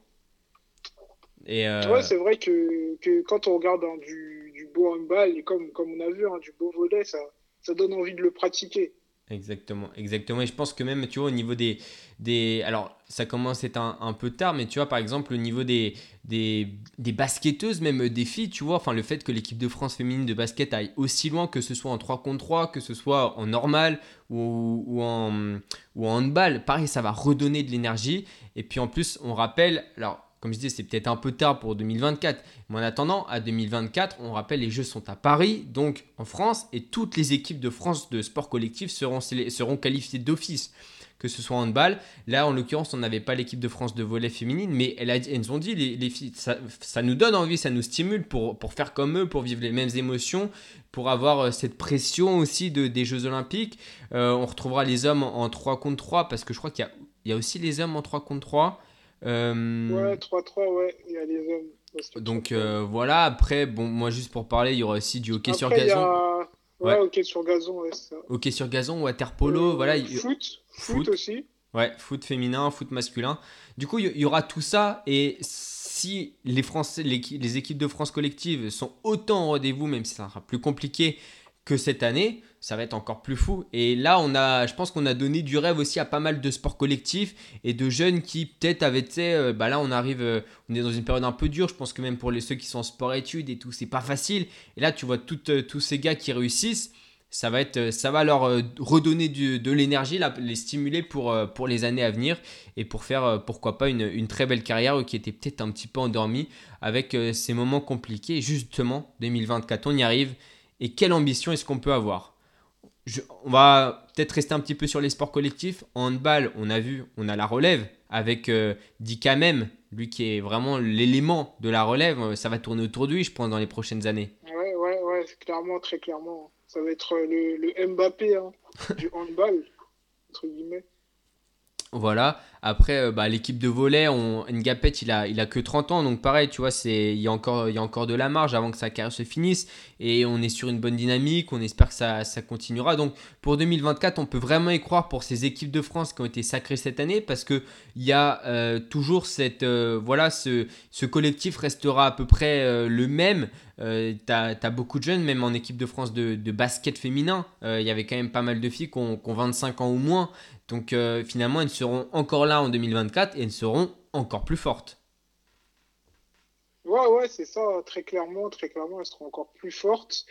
Et euh, Ouais, c'est vrai que, que quand on regarde hein, du, du beau handball, et comme, comme on a vu, hein, du beau volet, ça, ça donne envie de le pratiquer. Exactement, exactement. Et je pense que même, tu vois, au niveau des. des alors, ça commence à être un, un peu tard, mais tu vois, par exemple, au niveau des, des, des basketteuses, même des filles, tu vois, enfin, le fait que l'équipe de France féminine de basket aille aussi loin, que ce soit en 3 contre 3, que ce soit en normal ou, ou, en, ou en handball, pareil, ça va redonner de l'énergie. Et puis en plus, on rappelle, alors. Comme je disais, c'est peut-être un peu tard pour 2024. Mais en attendant, à 2024, on rappelle, les Jeux sont à Paris, donc en France, et toutes les équipes de France de sport collectif seront, qualifiées d'office, que ce soit handball. Là, en l'occurrence, on n'avait pas l'équipe de France de volley féminine, mais elles ont dit, ça, nous donne envie, ça nous stimule pour, faire comme eux, pour vivre les mêmes émotions, pour avoir euh, cette pression aussi de, des Jeux Olympiques. Euh, on retrouvera les hommes en, en 3 contre 3, parce que je crois qu'il y y a aussi les hommes en 3 contre 3. Euh, Ouais, 3-3, ouais, il y a les hommes. Donc 3-3. euh, voilà, après, bon, moi juste pour parler, il y aura aussi du hockey sur Après, gazon. a... Ouais, Ouais. ok, sur gazon, ouais, c'est ça. Hockey sur gazon, water polo, Euh, voilà. il- Foot, foot, Foot. aussi. Ouais, foot féminin, foot masculin. Du coup, il y, aura tout ça. Et si les, Français, les, les équipes de France collective sont autant au rendez-vous, même si ça sera plus compliqué que cette année, ça va être encore plus fou. Et là, on a, je pense qu'on a donné du rêve aussi à pas mal de sports collectifs et de jeunes qui peut-être avaient, tu euh, bah là, on arrive, euh, on est dans une période un peu dure. Je pense que même pour les, ceux qui sont en sport-études et tout, c'est pas facile. Et là, tu vois euh, tous ces gars qui réussissent ça va, être, ça va leur redonner de l'énergie, les stimuler pour, pour les années à venir et pour faire, pourquoi pas, une, une très belle carrière qui était peut-être un petit peu endormie avec ces moments compliqués. Justement, 2024, on y arrive. Et quelle ambition est-ce qu'on peut avoir? Je- On va peut-être rester un petit peu sur les sports collectifs. En handball, on a vu, on a la relève avec euh, Dika même, lui qui est vraiment l'élément de la relève. Euh, Ça va tourner autour de lui, je pense, dans les prochaines années. Ouais, ouais, ouais, clairement, très clairement. Ça va être le, le Mbappé hein, du handball, entre guillemets. Voilà. Après, euh, bah, l'équipe de volley, on... Ngapet, il a, a que 30 ans. Donc, pareil, tu vois. Il, y a encore, y a encore de la marge avant que sa carrière se finisse. Et on est sur une bonne dynamique. On espère que ça, continuera. Donc, pour 2024, on peut vraiment y croire pour ces équipes de France qui ont été sacrées cette année. Parce qu'il y a euh, toujours cette. euh, voilà, ce, ce collectif restera à peu près le même. Euh, tu as, beaucoup de jeunes, même en équipe de France de, basket féminin. Il y avait quand même pas mal de filles qui ont, 25 ans ou moins. Donc finalement, elles seront encore là en 2024 et elles seront encore plus fortes. Ouais, ouais, c'est ça, très clairement, très clairement, elles seront encore plus fortes.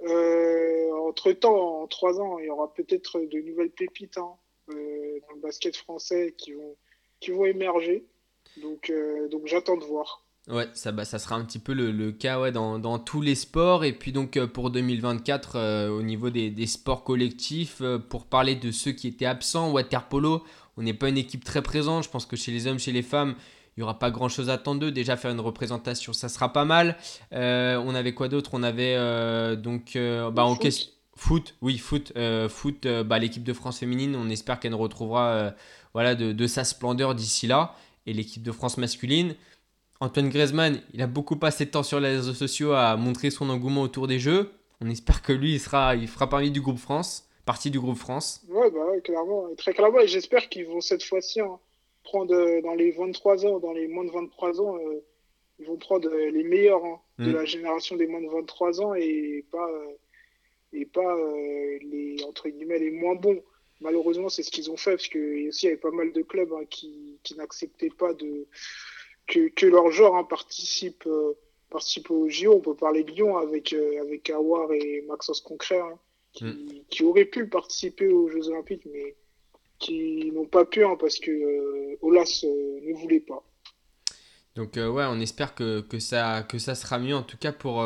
entre temps, en trois ans, il y aura peut-être de nouvelles pépites hein, dans le basket français qui vont, qui vont émerger. Donc, euh, donc j'attends de voir. Ouais, ça, bah, ça sera un petit peu le, cas ouais, dans, dans, tous les sports. Et puis donc euh, pour 2024, euh, au niveau des, des sports collectifs, pour parler de ceux qui étaient absents, Waterpolo, on n'est pas une équipe très présente. Je pense que chez les hommes, chez les femmes, il n'y aura pas grand chose à attendre d'eux. Déjà faire une représentation, ça sera pas mal. on avait quoi d'autre? On avait donc bah, en question foot, oui foot, foot, bah, l'équipe de France féminine. On espère qu'elle retrouvera voilà de, de sa splendeur d'ici là et l'équipe de France masculine. Antoine Griezmann, il a beaucoup passé de temps sur les réseaux sociaux à montrer son engouement autour des Jeux. On espère que lui, il, sera, il fera parmi du groupe France, partie du groupe France. Ouais, bah clairement, très clairement. Et j'espère qu'ils vont cette fois-ci hein, prendre euh, dans les 23 ans, dans les moins de 23 ans, euh, ils vont prendre euh, les meilleurs hein, de mm. la génération des moins de 23 ans et pas, et pas les, entre guillemets, les moins bons malheureusement, c'est ce qu'ils ont fait, parce qu'il y avait pas mal de clubs hein, qui, n'acceptaient pas de, que, leur genre hein, participe, euh, participe au JO. On peut parler de Lyon avec, euh, avec Awar et Maxence Concret, hein, mm. qui, auraient pu participer aux Jeux Olympiques, mais qui n'ont pas pu parce que euh, Olas ne voulait pas. Donc ouais, on espère que, que, ça, que ça sera mieux, en tout cas pour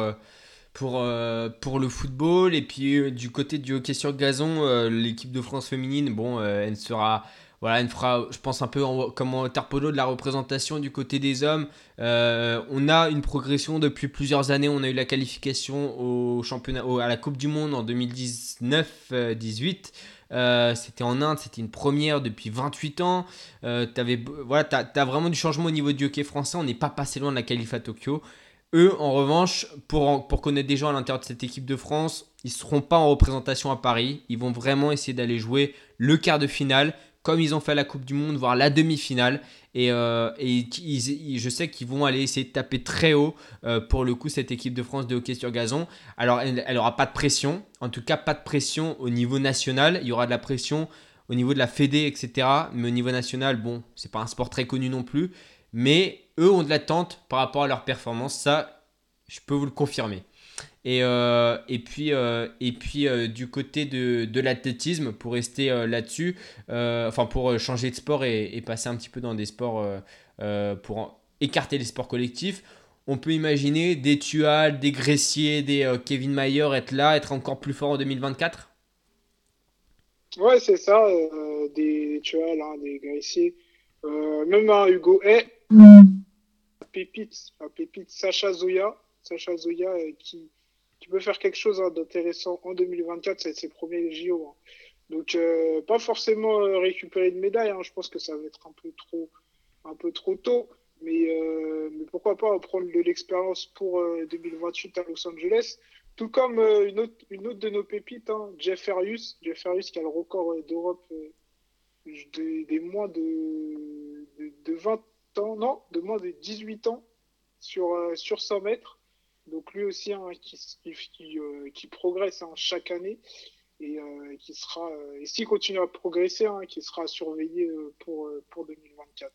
pour, euh, pour le football. Et puis euh, du côté du hockey sur gazon, euh, l'équipe de France féminine, bon, elle sera. Voilà, fera, je pense, un peu comme en Tarpolo de la représentation du côté des hommes. on a une progression depuis plusieurs années. On a eu la qualification au championnat, à la Coupe du Monde en 2019-18. c'était en Inde, c'était une première depuis 28 ans. Euh, avais, voilà, tu as, vraiment du changement au niveau du hockey français. On n'est pas passé loin de la qualif à Tokyo. Eux, en revanche, pour, pour connaître des gens à l'intérieur de cette équipe de France, ils ne seront pas en représentation à Paris. Ils vont vraiment essayer d'aller jouer le quart de finale, comme ils ont fait la Coupe du Monde, voire la demi-finale. Et, euh, je sais qu'ils vont aller essayer de taper très haut euh, pour le coup cette équipe de France de hockey sur gazon. Alors, elle n'aura pas de pression, en tout cas pas de pression au niveau national. Il y aura de la pression au niveau de la Fédé, etc. Mais au niveau national, bon, c'est pas un sport très connu non plus. Mais eux ont de l'attente par rapport à leur performance. Ça, je peux vous le confirmer. Et, euh, et puis, euh, et puis euh, du côté de, de l'athlétisme, pour rester là-dessus, enfin pour changer de sport et, passer un petit peu dans des sports, pour écarter les sports collectifs, on peut imaginer des Tual, des Gressier, des Kevin Mayer être là, être encore plus fort en 2024 Ouais, c'est ça, des Tual, hein, des Gressier, même un Hugo Hay. Pépite, la pépite Sacha Zoya, Sacha Zoya qui, qui peut faire quelque chose hein, d'intéressant en 2024, c'est ses premiers JO. Hein. Donc euh, pas forcément euh, récupérer de médaille, hein. je pense que ça va être un peu trop, un peu trop tôt, mais, mais pourquoi pas prendre de l'expérience pour 2028 à Los Angeles. Tout comme une, autre, une autre de nos pépites, Jeff Arius, Jeff Arius qui a le record d'Europe des, moins de, de, de 20 non, de moins de 18 ans sur, euh, sur 100 mètres. Donc lui aussi hein, qui, qui, euh, qui, progresse hein, chaque année et euh, qui sera, et s'il continue à progresser, hein, qui sera surveillé pour, pour 2024.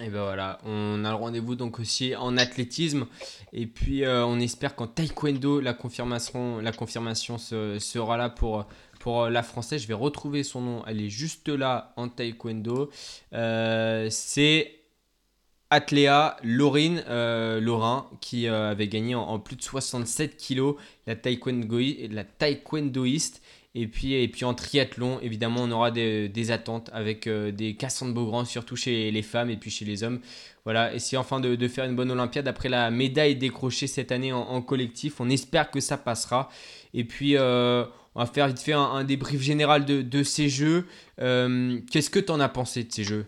Et ben voilà, on a le rendez-vous donc aussi en athlétisme et puis on espère qu'en taekwondo la confirmation, la confirmation sera là pour, pour la française. Je vais retrouver son nom, elle est juste là en taekwondo. c'est Atléa Laurine euh, Laurin qui euh, avait gagné en, plus de 67 kilos la, la taekwondoïste. Et puis, en triathlon, évidemment, on aura des, attentes avec euh, des Cassandre Beaugrand, surtout chez les femmes et puis chez les hommes. Voilà, essayer enfin de, faire une bonne Olympiade après la médaille décrochée cette année en, collectif. On espère que ça passera. Et puis, on va faire vite fait un, débrief général de, de ces jeux. Qu'est-ce que tu en as pensé de ces jeux?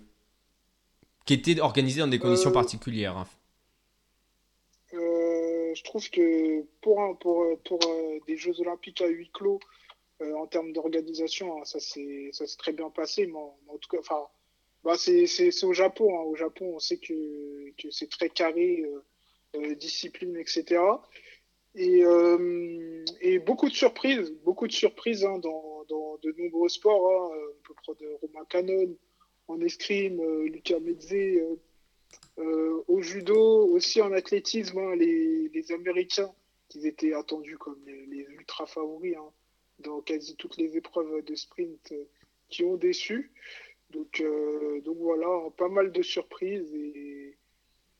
Qui était organisé dans des conditions euh, particulières. Hein. Euh, je trouve que pour, pour, pour euh, des Jeux Olympiques à huis clos, en termes d'organisation, hein, ça s'est très bien passé. Mais en, tout cas, enfin, bah c'est au Japon. Hein. Au Japon, on sait que, que c'est très carré, discipline, etc. Et, et beaucoup de surprises, beaucoup de surprises hein, dans, dans de nombreux sports. hein. On peut prendre Romain Canon en escrime, euh, Lucas Metzé euh, euh, au judo, aussi en athlétisme, hein, les, Américains qui étaient attendus comme les, ultra favoris hein, dans quasi toutes les épreuves de sprint qui ont déçu. Donc, voilà, pas mal de surprises et,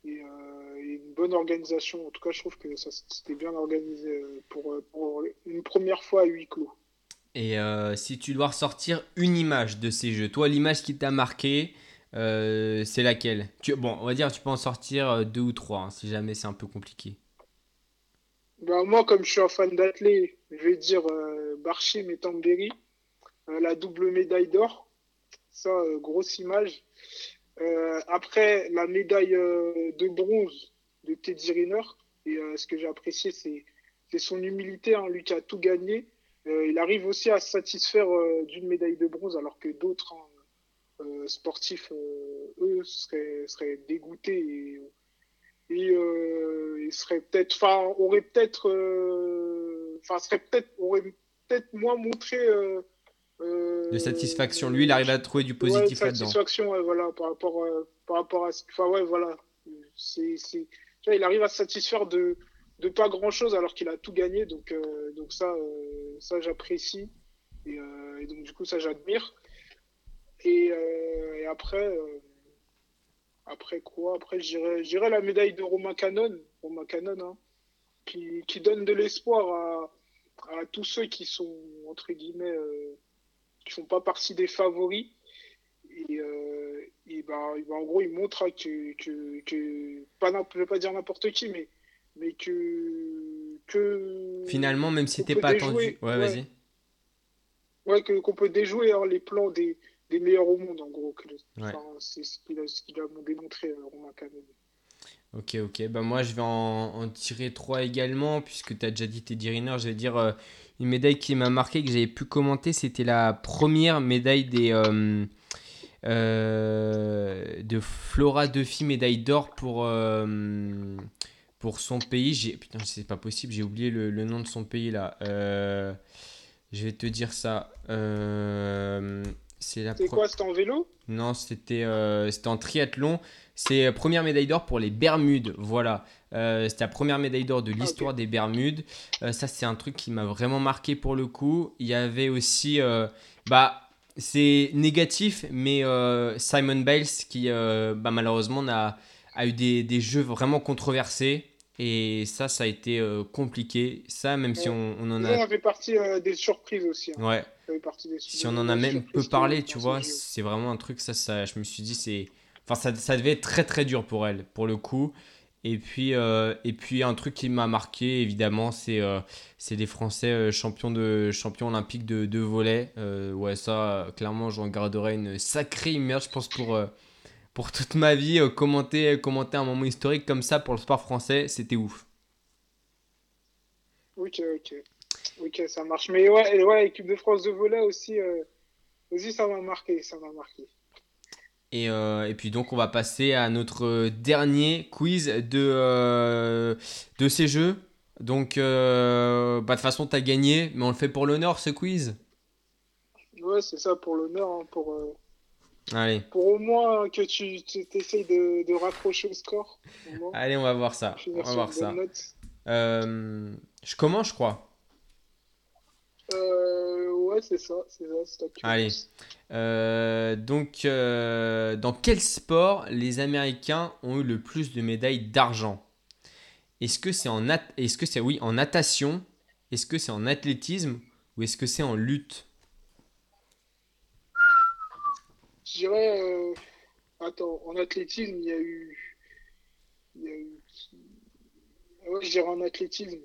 une bonne organisation. En tout cas, je trouve que ça c'était bien organisé pour une première fois à huis clos. Et euh, si tu dois ressortir une image de ces jeux, toi, l'image qui t'a marqué, euh, c'est laquelle? Bon, on va dire, tu peux en sortir euh, deux ou trois, hein, si jamais c'est un peu compliqué. Bah, moi, comme je suis un fan d'athlète, je vais dire euh, Barchim Tambéry, la double médaille d'or. Ça, grosse image. Après, la médaille de bronze de Teddy Riner. Et ce que j'ai apprécié, c'est c'est son humilité. Hein, lui qui a tout gagné. Euh, il arrive aussi à se satisfaire euh, d'une médaille de bronze, alors que d'autres hein, euh, sportifs, euh, eux, seraient, seraient dégoûtés et, et euh, ils seraient peut-être, enfin, auraient peut-être, euh, enfin, seraient peut-être, auraient peut-être moins montré euh, euh, De satisfaction. Lui, il arrive à trouver du ouais, positif de là-dedans. satisfaction, ouais, voilà, par rapport, euh, par rapport à enfin, ouais, voilà, c'est, il arrive à se satisfaire de, de pas grand chose alors qu'il a tout gagné, donc, euh, donc ça, euh, ça j'apprécie et, euh, et donc du coup ça j'admire. Et, après, après quoi? Après, dirais la médaille de Romain Canon, Romain Canon, hein, qui, qui donne de l'espoir à, à tous ceux qui sont entre guillemets, qui font pas partie des favoris. Et, et ben, ben, en gros, il montre hein, que, que, que pas, je vais pas dire n'importe qui, mais, mais que, que Finalement, même si t'es pas déjouer, attendu. Ouais, vas-y. ouais, que, qu'on peut déjouer hein, les plans des, des meilleurs au monde, en gros. Que, Ouais. enfin, c'est ce qu'il a, ce qu'il a démontré, euh, Romain Canon. Ok, ok. Bah moi, je vais en, en tirer trois également, puisque tu as déjà dit Teddy Riner. Je vais dire euh, une médaille qui m'a marqué, que j'avais pu commenter. C'était la première médaille des, euh, euh, de Flora Duffy, médaille d'or pour, pour son pays. J'ai, putain, c'est pas possible, j'ai oublié le, le nom de son pays là. Euh, je vais te dire ça. Euh, c'est la C'est pro- quoi, c'était en vélo? non, c'était euh, c'était en triathlon. C'est première médaille d'or pour les Bermudes. Voilà. Euh, c'était la première médaille d'or de l'histoire des Bermudes. Ça, c'est un truc qui m'a vraiment marqué pour le coup. Il y avait aussi. bah, c'est négatif, mais Simon Bales qui, bah, malheureusement, n'a- a eu des, des jeux vraiment controversés. Et ça, ça a été euh, compliqué. Ça, même si on, on en Nous, on a. fait partie euh, des surprises aussi. hein. Ouais. Des- Si on en a même peu parlé, tu vois, c'est vraiment un truc, ça, ça, je me suis dit, c'est. Enfin, ça, ça devait être très très dur pour elle, pour le coup. Et puis, euh, et puis un truc qui m'a marqué, évidemment, c'est c'est les Français champions, de, champions olympiques de, de volley. Euh, ouais, ça, clairement, j'en garderai une sacrée image, je pense, pour, pour toute ma vie. Euh, commenter, commenter un moment historique comme ça pour le sport français, c'était ouf. Ok, ok. Ok, ça marche. Mais ouais, et ouais, équipe de France de volley aussi, euh, aussi ça m'a marqué, ça m'a marqué. Et, euh, et puis donc on va passer à notre dernier quiz de, euh, de ces jeux. Donc euh, bah, de toute façon tu as gagné, mais on le fait pour l'honneur ce quiz. Ouais, c'est ça pour l'honneur, hein, pour, euh, Allez, pour au moins que tu tu t'essayes de, de rapprocher au score. au moins. allez on va voir ça. On va voir ça. Euh, je commence je crois. Euh, ouais, c'est ça, c'est ça, c'est Allez. Euh, donc dans quel sport les Américains ont eu le plus de médailles d'argent? Est-ce que c'est en nat- est-ce que c'est oui en natation? Est-ce que c'est en athlétisme? Ou est-ce que c'est en lutte? Je dirais, euh, attends, en athlétisme, il y a eu, il y a eu, ouais, je dirais en athlétisme.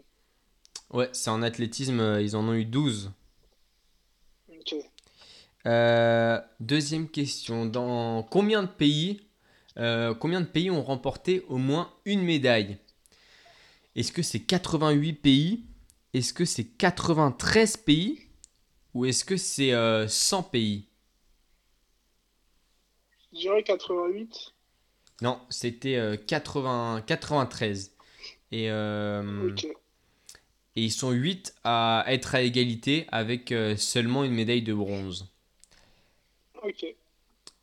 Ouais, c'est en athlétisme, euh, ils en ont eu 12. Ok. Euh, deuxième question, dans combien de pays, euh, combien de pays ont remporté au moins une médaille? Est-ce que c'est 88 pays? Est-ce que c'est 93 pays? Ou est-ce que c'est euh, 100 pays? Je dirais 88. Non, c'était euh, 80, 93. Et, euh, Ok. Et ils sont 8 à être à égalité avec euh, seulement une médaille de bronze. Ok.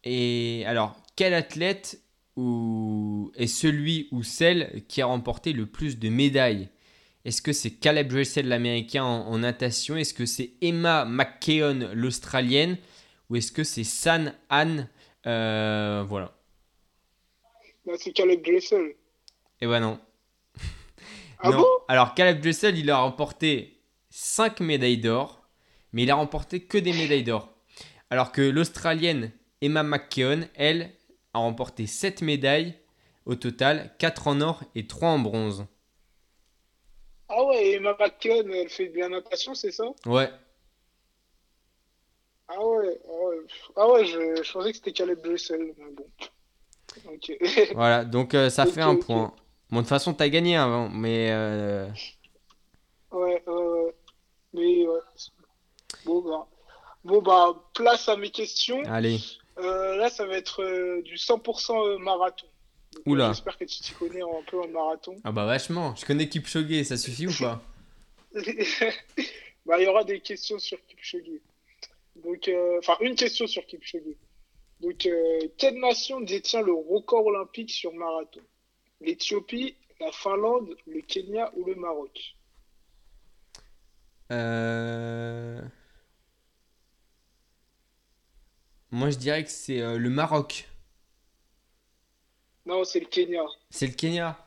Et alors, quel athlète ou... est celui ou celle qui a remporté le plus de médailles? Est-ce que c'est Caleb Dressel, l'américain en, en natation? Est-ce que c'est Emma McKeon, l'australienne? Ou est-ce que c'est San Han euh, Voilà. Bah, c'est Caleb Dressel. Et ben non. Ah non. bon? Alors, Caleb Dressel, il a remporté 5 médailles d'or, mais il a remporté que des médailles d'or. Alors que l'Australienne Emma McKeon, elle, a remporté 7 médailles au total, 4 en or et 3 en bronze. Ah ouais, Emma McKeon, elle fait de la natation, c'est ça? Ouais, Ah ouais, ah ouais, ah ouais je, je pensais que c'était Caleb Dressel, mais bon. Voilà, donc euh, ça fait un point. Bon, de toute façon, t'as gagné avant, mais euh, Ouais, ouais, ouais. Mais ouais. Bon bah. Bon bah, place à mes questions. allez. Euh, là, ça va être euh, du 100% marathon. Donc, euh, Oula. J'espère que tu t'y connais un peu en marathon. Ah bah vachement, je connais Kipchoge, ça suffit ou pas? Bah, il y aura des questions sur Kipchoge. Donc, euh, enfin, une question sur Kipchoge. Donc, euh, quelle nation détient le record olympique sur marathon? L'Éthiopie, la Finlande, le Kenya ou le Maroc? Euh... Moi, je dirais que c'est euh, le Maroc. Non, c'est le Kenya. C'est le Kenya.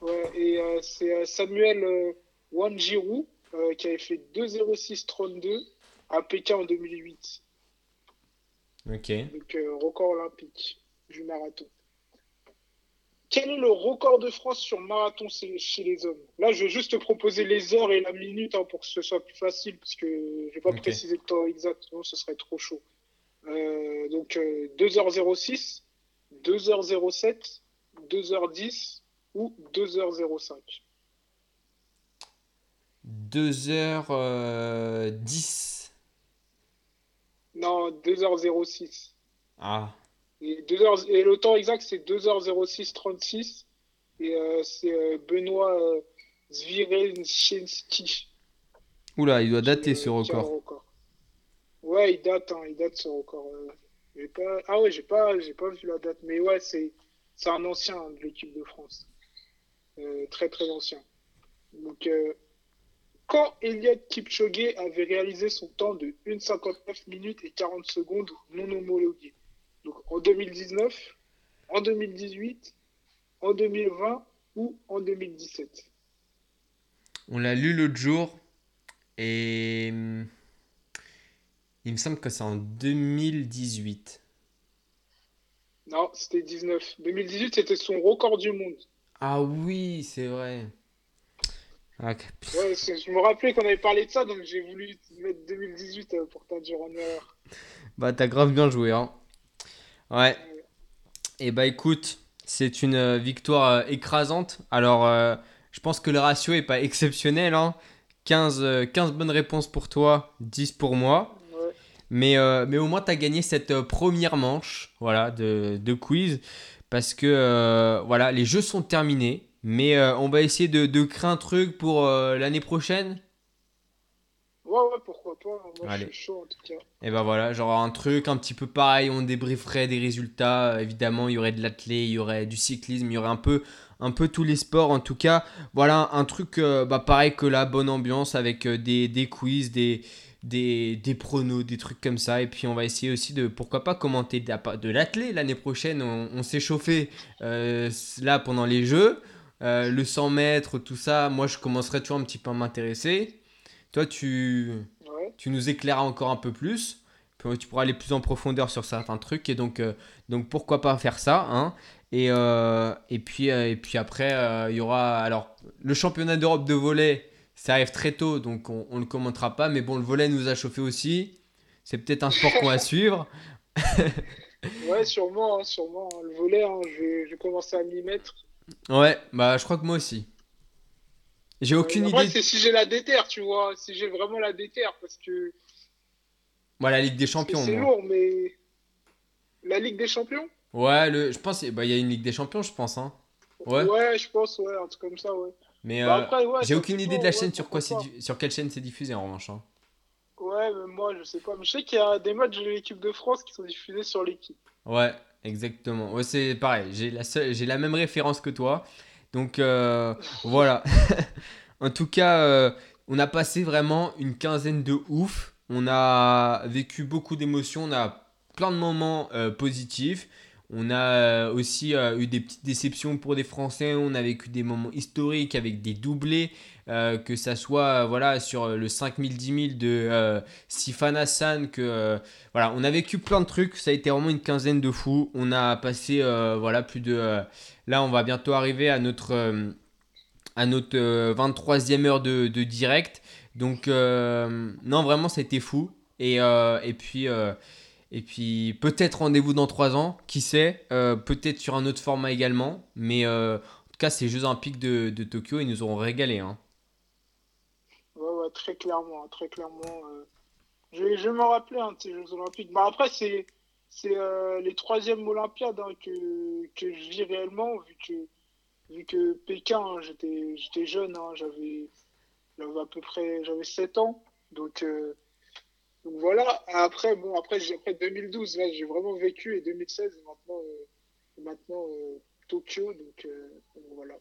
Ouais, et euh, c'est Samuel Wanjiru qui avait fait 2,06,32 à Pékin en 2008. Ok. Donc, euh, record olympique du marathon. Quel est le record de France sur marathon chez les hommes? Là, je vais juste te proposer les heures et la minute hein, pour que ce soit plus facile, parce que je ne vais pas Ok. préciser le temps exact, sinon ce serait trop chaud. Euh, donc, euh, 2h06, 2h07, 2h10 ou 2h05 2h10. Non, 2h06. Ah. Et, 2h, et le temps exact, c'est 2h06-36. Et euh, c'est euh, Benoît euh. Oula, il doit dater euh, ce le record. record. Ouais, il date, hein, il date ce record. euh. J'ai pas... Ah ouais, j'ai pas, j'ai pas vu la date. Mais ouais, c'est, c'est un ancien hein, de l'équipe de France. Euh, très très ancien. Donc, euh, quand Eliud Kipchoge avait réalisé son temps de 1,59 minutes et 40 secondes non homologué Donc en 2019, en 2018, en 2020 ou en 2017 On l'a lu l'autre jour et hum, il me semble que c'est en 2018. Non, c'était 19. 2018, c'était son record du monde. Ah oui, c'est vrai. Ah, Ouais, je me rappelais qu'on avait parlé de ça, donc j'ai voulu mettre 2018 euh, pour t'induire en erreur. Bah, t'as grave bien joué, hein. Ouais. Et bah, écoute, c'est une euh, victoire euh, écrasante. Alors, euh, je pense que le ratio est pas exceptionnel, hein. 15, euh, 15 bonnes réponses pour toi, 10 pour moi. Ouais. Mais, euh, mais au moins, tu as gagné cette première manche voilà, de, de quiz. Parce que euh, voilà, les jeux sont terminés. Mais euh, on va essayer de, de créer un truc pour euh, l'année prochaine. Ouais, ouais, pourquoi pas. Moi, Allez. je suis chaud en tout cas. Et ben voilà, genre un truc un petit peu pareil, on débrieferait des résultats. Euh, Évidemment, il y aurait de l'athlé, il y aurait du cyclisme, il y aurait un peu, un peu tous les sports. En tout cas, voilà un truc euh, bah, pareil que la bonne ambiance avec des, des quiz, des, des, des pronos, des trucs comme ça. Et puis on va essayer aussi de, pourquoi pas, commenter de, la- de l'athlé l'année prochaine. On, on s'est chauffé euh, là pendant les jeux. Euh, le 100 mètres, tout ça, moi je commencerai toujours un petit peu à m'intéresser. Toi, tu, Ouais. tu nous éclairas encore un peu plus. Puis Tu pourras aller plus en profondeur sur certains trucs. Et donc, euh, donc pourquoi pas faire ça. Hein et, euh, et, puis, et puis après, il y aura. Alors, le championnat d'Europe de volley, ça arrive très tôt. Donc, on ne le commentera pas. Mais bon, le volley nous a chauffé aussi. C'est peut-être un sport qu'on va suivre. Ouais, sûrement, hein, sûrement. Le volet, hein, je, vais, je vais commencer à m'y mettre. Ouais, bah, je crois que moi aussi. J'ai aucune idée. c'est si j'ai la déterre, tu vois. Si j'ai vraiment la déterre, parce que Moi, la Ligue des Champions, c'est moi. lourd, mais. La Ligue des Champions? Ouais, le, je pense. bah, Il y a une Ligue des Champions, je pense. Hein. Ouais. Ouais, je pense, ouais, un truc comme ça, ouais. Mais Bah euh, ouais, j'ai aucune idée de la chaîne ouais, sur quoi c'est pourquoi du- sur quelle chaîne c'est diffusé en revanche. hein. Ouais, mais moi, je sais pas. Mais je sais qu'il y a des matchs de l'équipe de France qui sont diffusés sur l'équipe. Ouais, exactement. Ouais, c'est pareil. J'ai la seule- j'ai la même référence que toi. Donc euh, voilà. en tout cas, euh, on a passé vraiment une quinzaine de ouf. On a vécu beaucoup d'émotions. On a plein de moments euh, positifs. On a euh, aussi euh, eu des petites déceptions pour des Français. On a vécu des moments historiques avec des doublés. euh, que ça soit voilà, sur le 5000, 10 000 de Sifan Hassan. Que, voilà, on a vécu plein de trucs. Ça a été vraiment une quinzaine de fous. On a passé voilà, plus de. là, on va bientôt arriver à notre, euh, à notre euh, 23e heure de, direct. Donc, non, vraiment, ça a été fou. Et puis. Et puis peut-être rendez-vous dans 3 ans, qui sait, euh, peut-être sur un autre format également, mais euh, en tout cas ces Jeux Olympiques de, Tokyo, ils nous auront régalé. Hein. Ouais, très clairement, très clairement. euh, Je, je m'en rappeler hein, ces Jeux Olympiques. Bah, après, c'est c'est les troisièmes Olympiades hein, que, que je vis réellement, vu que, vu que Pékin, hein, j'étais j'étais jeune, hein, j'avais j'avais à peu près j'avais 7 ans. Donc, donc voilà. Après, bon, après, après 2012, là, j'ai vraiment vécu, et 2016, et maintenant, euh, maintenant euh, Tokyo. Donc, euh, donc voilà.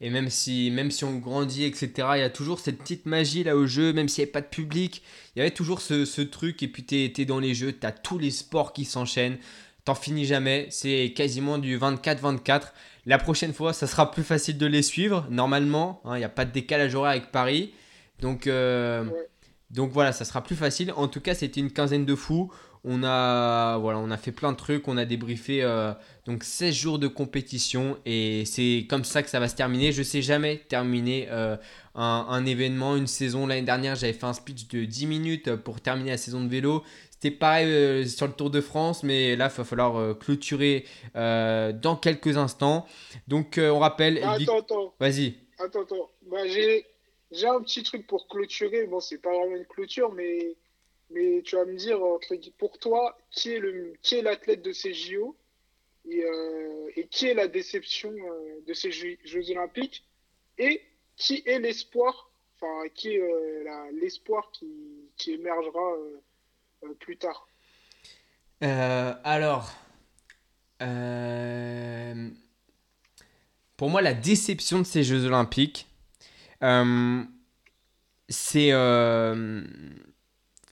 Et même si, même si on grandit, etc., il y a toujours cette petite magie là au jeu, même s'il n'y avait pas de public, il y avait toujours ce, ce truc, et puis t'es es dans les jeux, t'as tous les sports qui s'enchaînent, t'en finis jamais, c'est quasiment du 24-24. La prochaine fois, ça sera plus facile de les suivre, normalement, hein, il n'y a pas de décalage horaire avec Paris, donc, euh, Ouais. Donc voilà, ça sera plus facile. En tout cas, c'était une quinzaine de fous. On a, voilà, on a fait plein de trucs, on a débriefé euh, donc 16 jours de compétition et c'est comme ça que ça va se terminer. Je sais jamais terminer euh, un, un événement, une saison. L'année dernière, j'avais fait un speech de 10 minutes pour terminer la saison de vélo. C'était pareil euh, sur le Tour de France, mais là, il va falloir clôturer dans quelques instants. Donc, on rappelle. Attends, attends. Vas-y. Attends, attends. Bah, j'ai, j'ai un petit truc pour clôturer. Bon, c'est pas vraiment une clôture, mais, mais tu vas me dire, pour toi, qui est, le, qui est l'athlète de ces JO et, euh, et qui est la déception euh, de ces Jeux, Olympiques et qui est l'espoir, enfin, qui est euh, l'espoir qui, qui émergera plus tard? Alors, pour moi, la déception de ces Jeux Olympiques, c'est. Euh,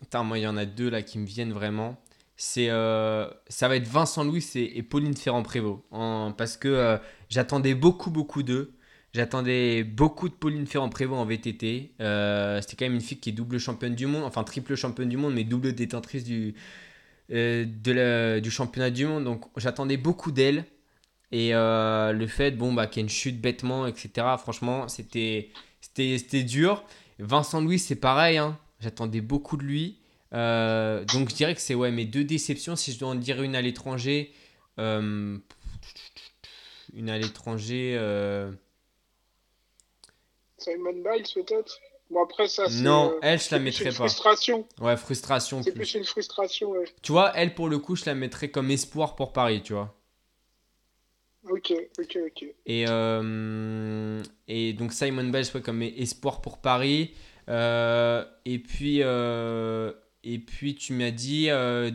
putain, moi, il y en a deux là qui me viennent vraiment. C'est, euh, ça va être Vincent Louis et, Pauline Ferrand-Prévot. Parce que euh, j'attendais beaucoup, beaucoup d'eux. J'attendais beaucoup de Pauline Ferrand-Prévot en VTT. Euh, C'était quand même une fille qui est double championne du monde, enfin triple championne du monde, mais double détentrice du, euh, du championnat du monde. Donc j'attendais beaucoup d'elle. Et euh, le fait bon, bah, qu'il y ait une chute bêtement, etc., franchement, c'était c'était- dur. Vincent Louis, c'est pareil. hein. J'attendais beaucoup de lui. Euh, donc je dirais que c'est ouais, mes deux déceptions. Si je dois en dire une à l'étranger, euh, une à l'étranger. euh, Simon Biles, peut-être? Bon, après, ça. Non, euh, elle, je la mettrais pas. frustration. Ouais, frustration C'est plus. plus une frustration, ouais. Tu vois, elle, pour le coup, je la mettrais comme espoir pour Paris, tu vois. Ok, ok, ok. Et, euh, et donc Simon Biles, ouais, comme espoir pour Paris. Euh, et, puis, euh, et puis, tu m'as dit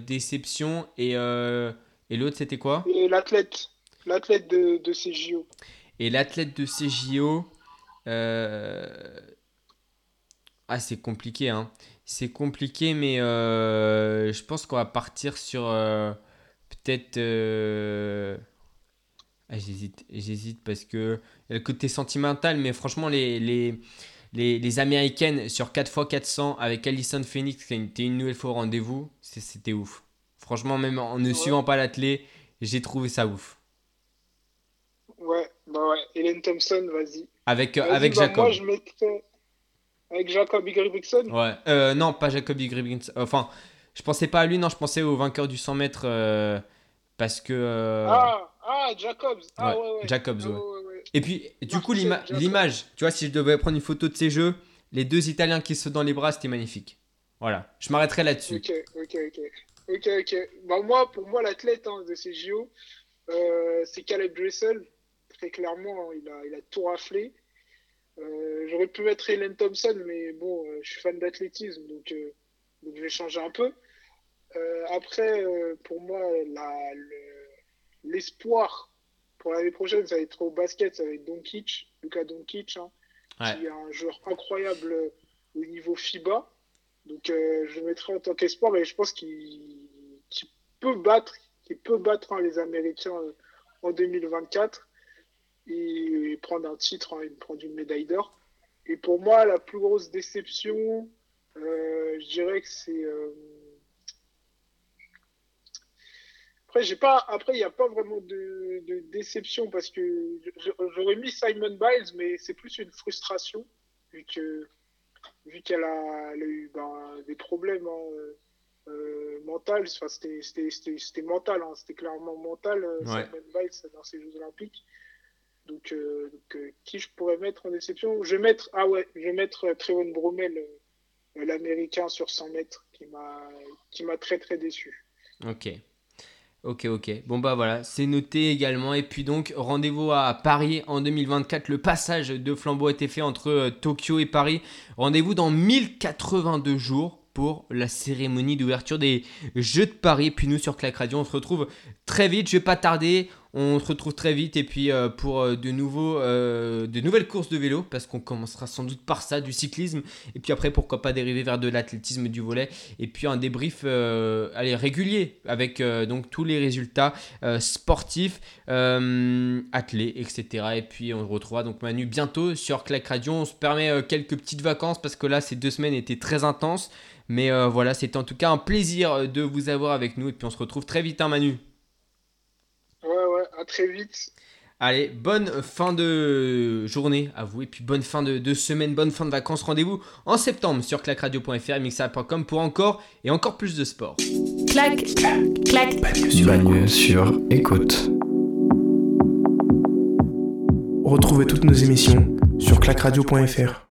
déception. Et, et l'autre, c'était quoi? Et l'athlète, l'athlète de, de ces JO. Et l'athlète de CJO. Ah, c'est compliqué, hein. C'est compliqué, mais je pense qu'on va partir sur peut-être. Euh, Ah, j'hésite, j'hésite parce que il y a le côté sentimental, mais franchement, les, les, les, les américaines sur 4x400 avec Alison Phoenix qui était une nouvelle fois au rendez-vous, c'était ouf. Franchement, même en ne Ouais. suivant pas l'athlète, j'ai trouvé ça ouf. Ouais, bah ouais. Hélène Thompson, vas-y. Avec, euh, Vas-y, avec bah, Jacob. Moi, je mettrais. Avec Jacob. Ouais, euh, non, pas Jacob Ingebrigtsen. Enfin, je pensais pas à lui, non, je pensais au vainqueur du 100 mètres euh, parce que. euh, Ah, ah, Jacobs. Ah, ouais, ouais, ouais. Jacobs, Ah, ouais. Et puis, du coup, l'image, tu vois, si je devais prendre une photo de ces jeux, les deux Italiens qui se dans les bras, c'était magnifique. Voilà, je m'arrêterai là-dessus. Ok, ok, ok. Ok, ok. Bah, moi, pour moi, l'athlète hein, de ces JO, euh, c'est Caleb Dressel. Très clairement, hein, il, a, il a tout raflé. Euh, J'aurais pu mettre Helen Thompson, mais bon, euh, je suis fan d'athlétisme, donc, donc je vais changer un peu. Après, pour moi, la- le- l'espoir pour l'année prochaine, ça va être au basket, ça va être Doncic, Luka Doncic, hein, Ouais. qui est un joueur incroyable au niveau FIBA. Donc, euh, je le mettrai en tant qu'espoir, et je pense qu'il qu'il peut battre, qu'il peut battre hein, les Américains euh, en 2024 et prendre un titre, hein, et prendre une médaille d'or. Et pour moi, la plus grosse déception, euh, je dirais que c'est. euh, Après, j'ai pas. Après, il n'y a pas vraiment de, de déception parce que j'aurais mis Simon Biles, mais c'est plus une frustration vu que vu qu'elle a, eu ben, des problèmes hein, euh, euh, mentaux. Enfin, c'était c'était- c'était- c'était mental, hein, c'était clairement mental. euh, Ouais. Simone Biles dans ces Jeux Olympiques. Donc, euh, donc, euh, qui je pourrais mettre en déception? Je vais mettre, ah ouais, je vais mettre euh, Trevon Bromel, euh, l'américain sur 100 mètres, qui m'a qui m'a très très déçu. Ok. Ok, ok. Bon, bah voilà, c'est noté également. Et puis donc, rendez-vous à Paris en 2024. Le passage de flambeau a été fait entre euh, Tokyo et Paris. Rendez-vous dans 1082 jours pour la cérémonie d'ouverture des Jeux de Paris. Puis nous, sur Clac Radio, on se retrouve très vite. Je vais pas tarder. On se retrouve très vite. Et puis euh, pour euh, de, euh, de nouvelles courses de vélo, parce qu'on commencera sans doute par ça, du cyclisme. Et puis après, pourquoi pas dériver vers de l'athlétisme, du volet et puis un débrief régulier avec donc tous les résultats sportifs, athlés, etc. Et puis on retrouvera donc Manu bientôt sur Clac Radio. On se permet quelques petites vacances parce que là ces deux semaines étaient très intenses. Mais voilà, c'était en tout cas un plaisir de vous avoir avec nous et puis on se retrouve très vite, hein, Manu. Ouais, ouais, à très vite. Allez, bonne fin de journée à vous et puis bonne fin de, de semaine, bonne fin de vacances. Rendez-vous en septembre sur clacradio.fr et mixer.com pour encore et encore plus de sport. clac, clac. Bagne sur écoute. Retrouvez toutes nos émissions sur clacradio.fr.